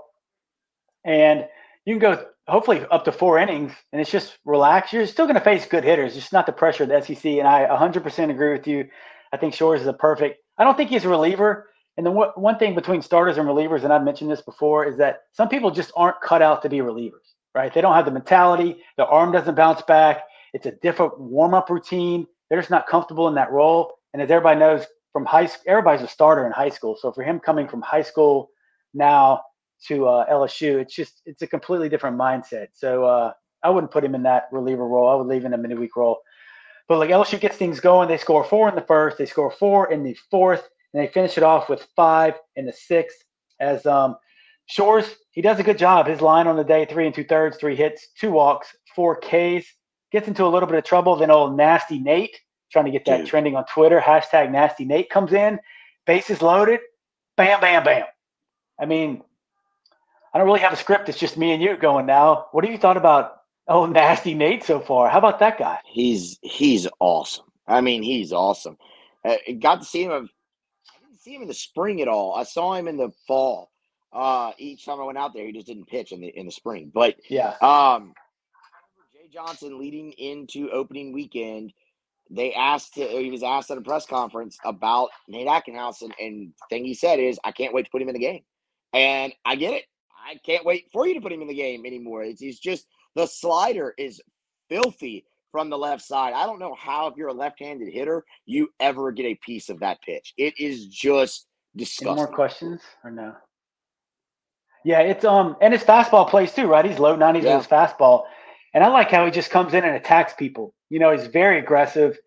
And you can go hopefully up to four innings and it's just relax. You're still going to face good hitters, just not the pressure of the SEC. And I 100% agree with you. I think Shores is a perfect. I don't think he's a reliever. And the one, one thing between starters and relievers, and I've mentioned this before, is that some people just aren't cut out to be relievers, right? They don't have the mentality. The arm doesn't bounce back. It's a different warm up routine. They're just not comfortable in that role. And as everybody knows, from high school, everybody's a starter in high school. So for him coming from high school now to uh, LSU, it's just it's a completely different mindset. So uh, I wouldn't put him in that reliever role. I would leave him in a midweek role. But like LSU gets things going, they score four in the first, they score four in the fourth, and they finish it off with five in the sixth. As um, Shores, he does a good job. His line on the day, three and two thirds, three hits, two walks, four Ks. Gets into a little bit of trouble. Then old nasty Nate, trying to get that Dude. trending on Twitter. Hashtag nasty Nate comes in, bases loaded, bam, bam, bam. I mean, I don't really have a script. It's just me and you going now. What have you thought about oh nasty Nate so far? How about that guy? He's he's awesome. I mean, he's awesome. Uh, got to see him. I didn't see him in the spring at all. I saw him in the fall. Uh, each time I went out there, he just didn't pitch in the in the spring. But yeah, um, Jay Johnson leading into opening weekend, they asked he was asked at a press conference about Nate Ackenhausen, and, and thing he said is, "I can't wait to put him in the game," and I get it. I can't wait for you to put him in the game anymore. It's, he's just the slider is filthy from the left side. I don't know how, if you're a left-handed hitter, you ever get a piece of that pitch. It is just disgusting. Any more questions or no? Yeah, it's um, and his fastball plays too, right? He's low nineties yeah. with his fastball, and I like how he just comes in and attacks people. You know, he's very aggressive.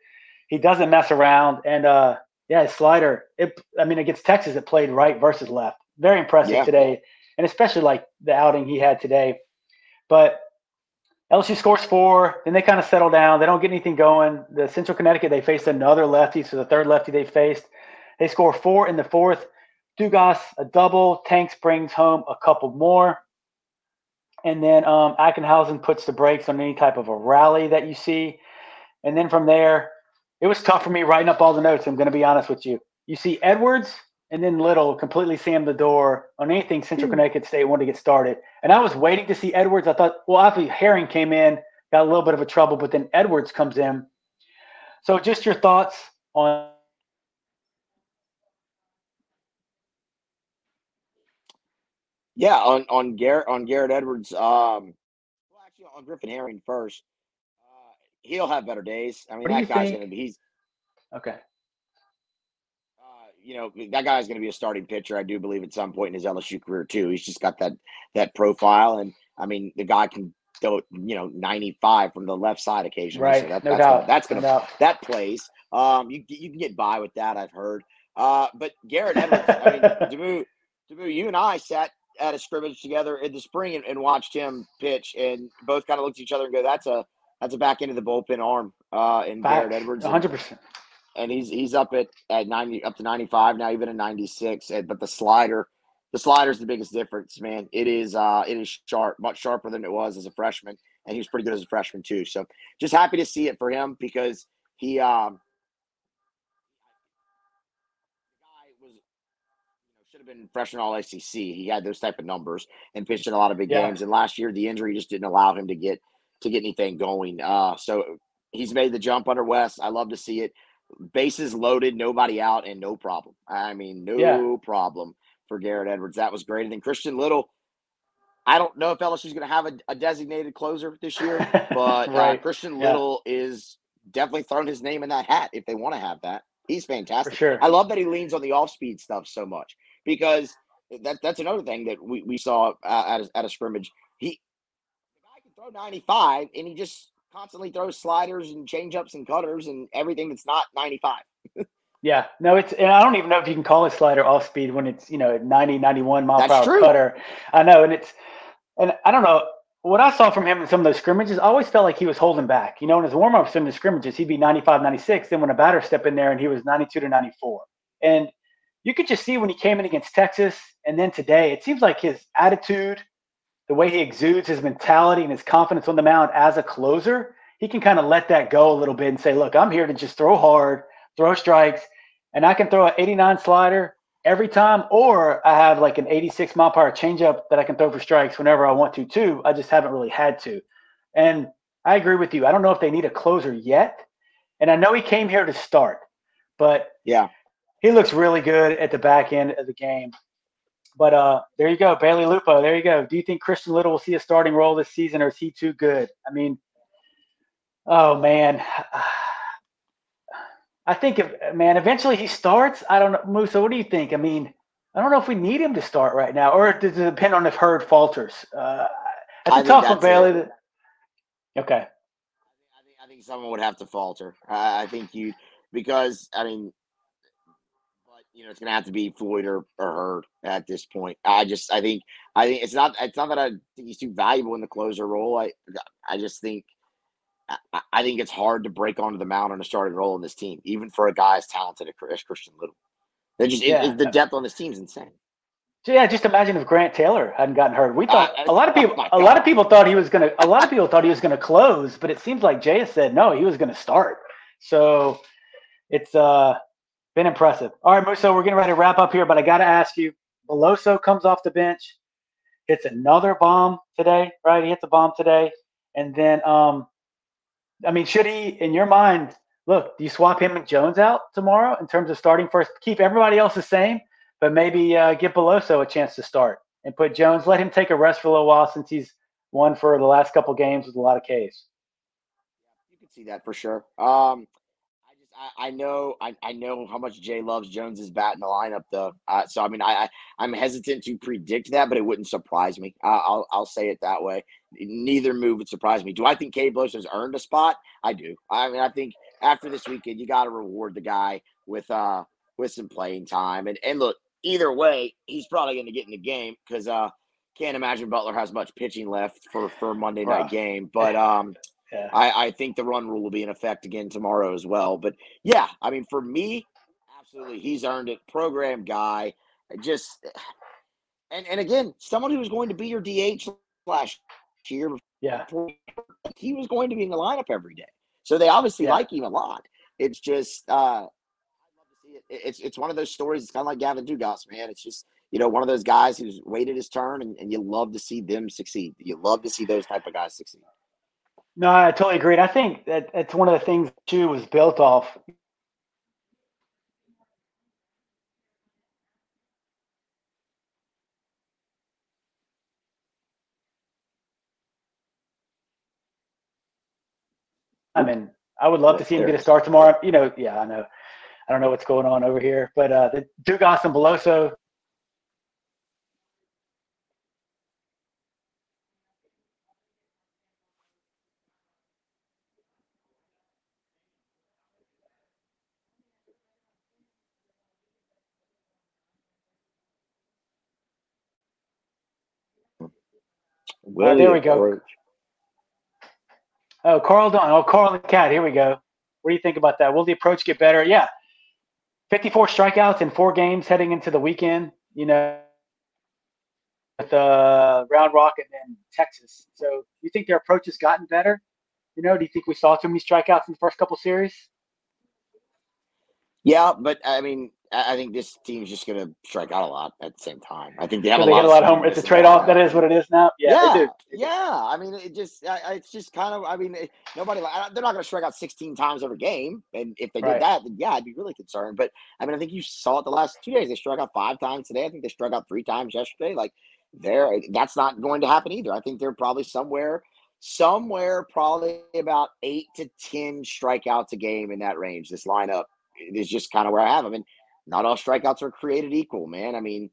He doesn't mess around, and uh, yeah, his slider. It, I mean, against Texas, it played right versus left. Very impressive yeah. today, and especially like the outing he had today. But LSU scores four, then they kind of settle down. They don't get anything going. The Central Connecticut, they faced another lefty, so the third lefty they faced. They score four in the fourth. Dugas, a double. Tanks brings home a couple more. And then um, puts the brakes on any type of a rally that you see. And then from there, it was tough for me writing up all the notes. I'm going to be honest with you. You see Edwards and then Little completely slammed the door on anything Central mm. Connecticut State wanted to get started. And I was waiting to see Edwards. I thought, well, obviously Herring came in, got a little bit of a trouble, but then Edwards comes in. So just your thoughts on Yeah, on on Garrett on Garrett Edwards. Um, well, actually, on Griffin Herring first. Uh, he'll have better days. I mean, that guy's think? gonna be. He's okay you know that guy's going to be a starting pitcher. I do believe at some point in his LSU career too. He's just got that that profile, and I mean the guy can throw you know 95 from the left side occasionally. Right, so that, no that's doubt. Gonna, that's going to no that plays. Um, you you can get by with that. I've heard. Uh, but Garrett Edwards, I mean, Damu, Damu, you and I sat at a scrimmage together in the spring and, and watched him pitch, and both kind of looked at each other and go, "That's a that's a back end of the bullpen arm." Uh, in Garrett Edwards, 100. percent and he's he's up at at 90 up to 95 now even at 96 but the slider the slider is the biggest difference man. It is uh it is sharp much sharper than it was as a freshman and he was pretty good as a freshman too. So just happy to see it for him because he um was you know should have been freshman all SEC he had those type of numbers and pitched in a lot of big yeah. games and last year the injury just didn't allow him to get to get anything going. Uh so he's made the jump under Wes I love to see it bases loaded, nobody out, and no problem. I mean, no yeah. problem for Garrett Edwards. That was great. And then Christian Little, I don't know if LSU is going to have a, a, designated closer this year, but uh, right. uh, Christian Little yeah. is definitely throwing his name in that hat if they want to have that. He's fantastic. Sure. I love that he leans on the off speed stuff so much because that that's another thing that we, we saw uh, at, a, at a scrimmage. He the guy can throw 95 and he just constantly throws sliders and changeups and cutters and everything that's not 95. yeah, no, it's, and I don't even know if you can call a slider off speed when it's, you know, 90, 91 mile per hour true. cutter. I know. And it's, and I don't know what I saw from him in some of those scrimmages, I always felt like he was holding back. You know, in his warm ups in the scrimmages, he'd be 95, 96. Then when a batter step in there and he was 92 to 94. And you could just see when he came in against Texas and then today, it seems like his attitude, the way he exudes his mentality and his confidence on the mound as a closer, he can kind of let that go a little bit and say, look, I'm here to just throw hard, throw strikes, and I can throw an 89 slider every time, or I have like an 86 mile per hour changeup that I can throw for strikes whenever I want to, too. I just haven't really had to. And I agree with you. I don't know if they need a closer yet. And I know he came here to start, but yeah, he looks really good at the back end of the game. But uh, there you go, Bailey Lupo. There you go. Do you think Christian Little will see a starting role this season, or is he too good? I mean, oh man, I think if man eventually he starts. I don't know, Musa. What do you think? I mean, I don't know if we need him to start right now, or does it depend on if Hurd falters? Uh, that's a tough one, Bailey. It. Okay. I think I think someone would have to falter. I think you because I mean you know, it's going to have to be Floyd or, or Hurd at this point. I just, I think, I think it's not, it's not that I think he's too valuable in the closer role. I, I just think, I, I think it's hard to break onto the mound on a starting role in this team, even for a guy as talented as Christian Little. They just, yeah. it, the depth on this team is insane. Yeah, just imagine if Grant Taylor hadn't gotten hurt. We thought uh, a lot of people, oh a lot of people thought he was gonna. A lot of people thought he was gonna close, but it seems like Jay has said no, he was gonna start. So it's uh been impressive. All right, Musso, we're getting ready to wrap up here, but I got to ask you: Beloso comes off the bench, hits another bomb today, right? He hits a bomb today, and then um, I mean, should he, in your mind, look? Do you swap him and Jones out tomorrow in terms of starting first? Keep everybody else the same, but maybe uh, give Beloso a chance to start and put Jones. Let him take a rest for a little while since he's won for the last couple games with a lot of Ks. You can see that for sure. Um, I know I, I know how much Jay loves Jones's bat in the lineup though. Uh, so I mean I, I am hesitant to predict that, but it wouldn't surprise me. Uh, I'll I'll say it that way. Neither move would surprise me. Do I think Cade Beloso has earned a spot? I do. I mean I think after this weekend you got to reward the guy with uh with some playing time. And and look, either way, he's probably going to get in the game because uh can't imagine Butler has much pitching left for for Monday night game. But um, yeah. I I think the run rule will be in effect again tomorrow as well. But yeah, I mean for me, absolutely, he's earned it. Program guy, just and and again, someone who was going to be your DH last year. Yeah, he was going to be in the lineup every day. So they obviously yeah. like him a lot. It's just uh, it's it's one of those stories. It's kind of like Gavin Dugas, man. It's just you know one of those guys who's waited his turn, and, and you love to see them succeed. You love to see those type of guys succeed. No, I totally agree. And I think that it's one of the things too was built off. I mean, I would love to see him get a start tomorrow. You know, yeah, I know. I don't know what's going on over here, but uh, the Dugas and Beloso. There we go. Oh, Carl Dunn. Oh, Carl the Cat. Here we go. What do you think about that? Will the approach get better? Yeah. 54 strikeouts in four games heading into the weekend, you know, with uh, Round Rock and then Texas. So you think their approach has gotten better? You know, do you think we saw too many strikeouts in the first couple series? Yeah, but I mean, I think this team's just going to strike out a lot at the same time. I think they have a, they lot, a lot of home. It's a trade off. That is what it is now. Yeah, yeah. yeah. I mean, it just I, it's just kind of. I mean, nobody. They're not going to strike out 16 times every game, and if they right. did that, then yeah, I'd be really concerned. But I mean, I think you saw it the last two days. They struck out five times today. I think they struck out three times yesterday. Like, there, that's not going to happen either. I think they're probably somewhere somewhere probably about eight to 10 strikeouts a game in that range. This lineup is just kind of where I have them. And not all strikeouts are created equal, man. I mean,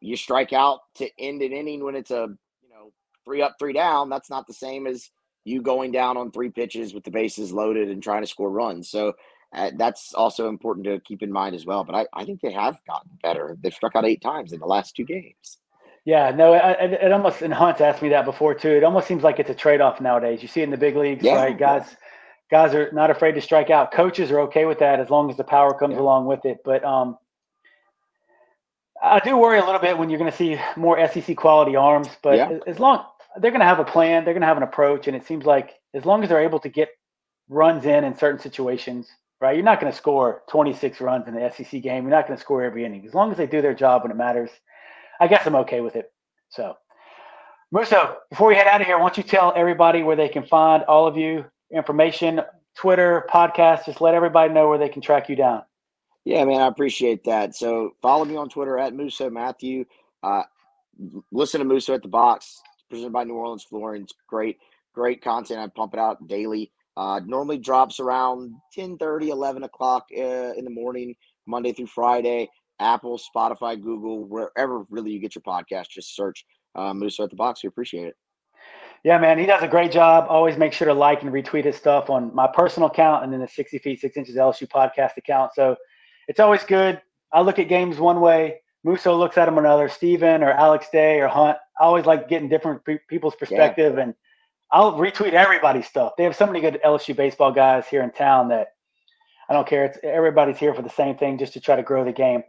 you strike out to end an inning when it's a you know three up, three down. That's not the same as you going down on three pitches with the bases loaded and trying to score runs. So uh, that's also important to keep in mind as well. But I, I think they have gotten better. They've struck out eight times in the last two games. Yeah, no, it, it almost and Hunt's asked me that before too. It almost seems like it's a trade off nowadays. You see in the big leagues, yeah, right? Guys, guys are not afraid to strike out. Coaches are okay with that as long as the power comes yeah. along with it. But um, I do worry a little bit when you're going to see more SEC quality arms. But yeah. as long they're going to have a plan, they're going to have an approach, and it seems like as long as they're able to get runs in in certain situations, right? You're not going to score 26 runs in the SEC game. You're not going to score every inning. As long as they do their job when it matters, I guess I'm okay with it. So. Musso, before we head out of here, why don't you tell everybody where they can find all of you information, Twitter, podcast, just let everybody know where they can track you down. Yeah, man, I appreciate that. So follow me on Twitter at Musso Matthew. Uh, listen to Musso at the box, presented by New Orleans Flooring. Great, great content. I pump it out daily. Uh, normally drops around 10 30, 11 o'clock uh, in the morning, Monday through Friday. Apple, Spotify, Google, wherever really you get your podcast, just search uh, Musso at the box. We appreciate it. Yeah, man, he does a great job. Always make sure to like and retweet his stuff on my personal account and then the 60 feet, six inches LSU podcast account. So it's always good. I look at games one way. Musso looks at them another. Steven or Alex Day or Hunt. I always like getting different pe- people's perspective yeah. and I'll retweet everybody's stuff. They have so many good LSU baseball guys here in town that I don't care. It's everybody's here for the same thing, just to try to grow the game.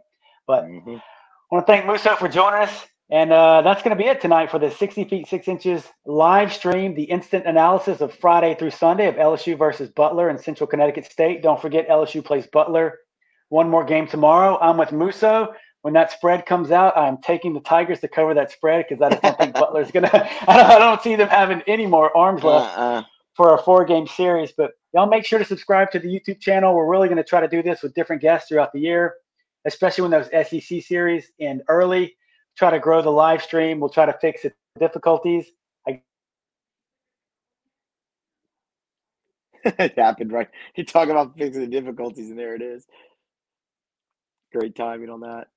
But mm-hmm. I want to thank Musso for joining us And uh, that's going to be it tonight for the 60 feet 6 inches live stream, the instant analysis of Friday through Sunday of LSU versus Butler and Central Connecticut State. Don't forget, LSU plays Butler one more game tomorrow. I'm with Musso. When that spread comes out, I'm taking the Tigers to cover that spread because I don't think Butler's going to, I don't see them having any more arms left Uh-uh. for a four game series. But y'all make sure to subscribe to the YouTube channel. We're really going to try to do this with different guests throughout the year, especially when those SEC series end early try to grow the live stream. We'll try to fix the difficulties. I, it happened right. You talk about fixing the difficulties, and there it is. Great timing on that.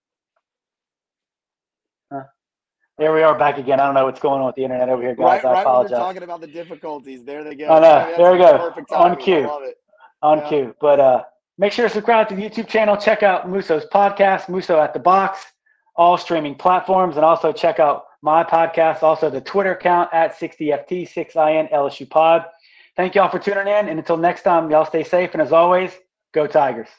there we are back again. I don't know what's going on with the internet over here, guys. Right, I right when apologize. they're talking about the difficulties, there they go. I know. That's There we go. Perfect On timing. Cue. on Yeah. cue. But uh, make sure to subscribe to the YouTube channel. Check out Musso's podcast, Musso at the Box, all streaming platforms, and also check out my podcast, also the Twitter account at 60FT6IN LSU Pod. Thank y'all for tuning in. And until next time, y'all stay safe. And as always, go Tigers.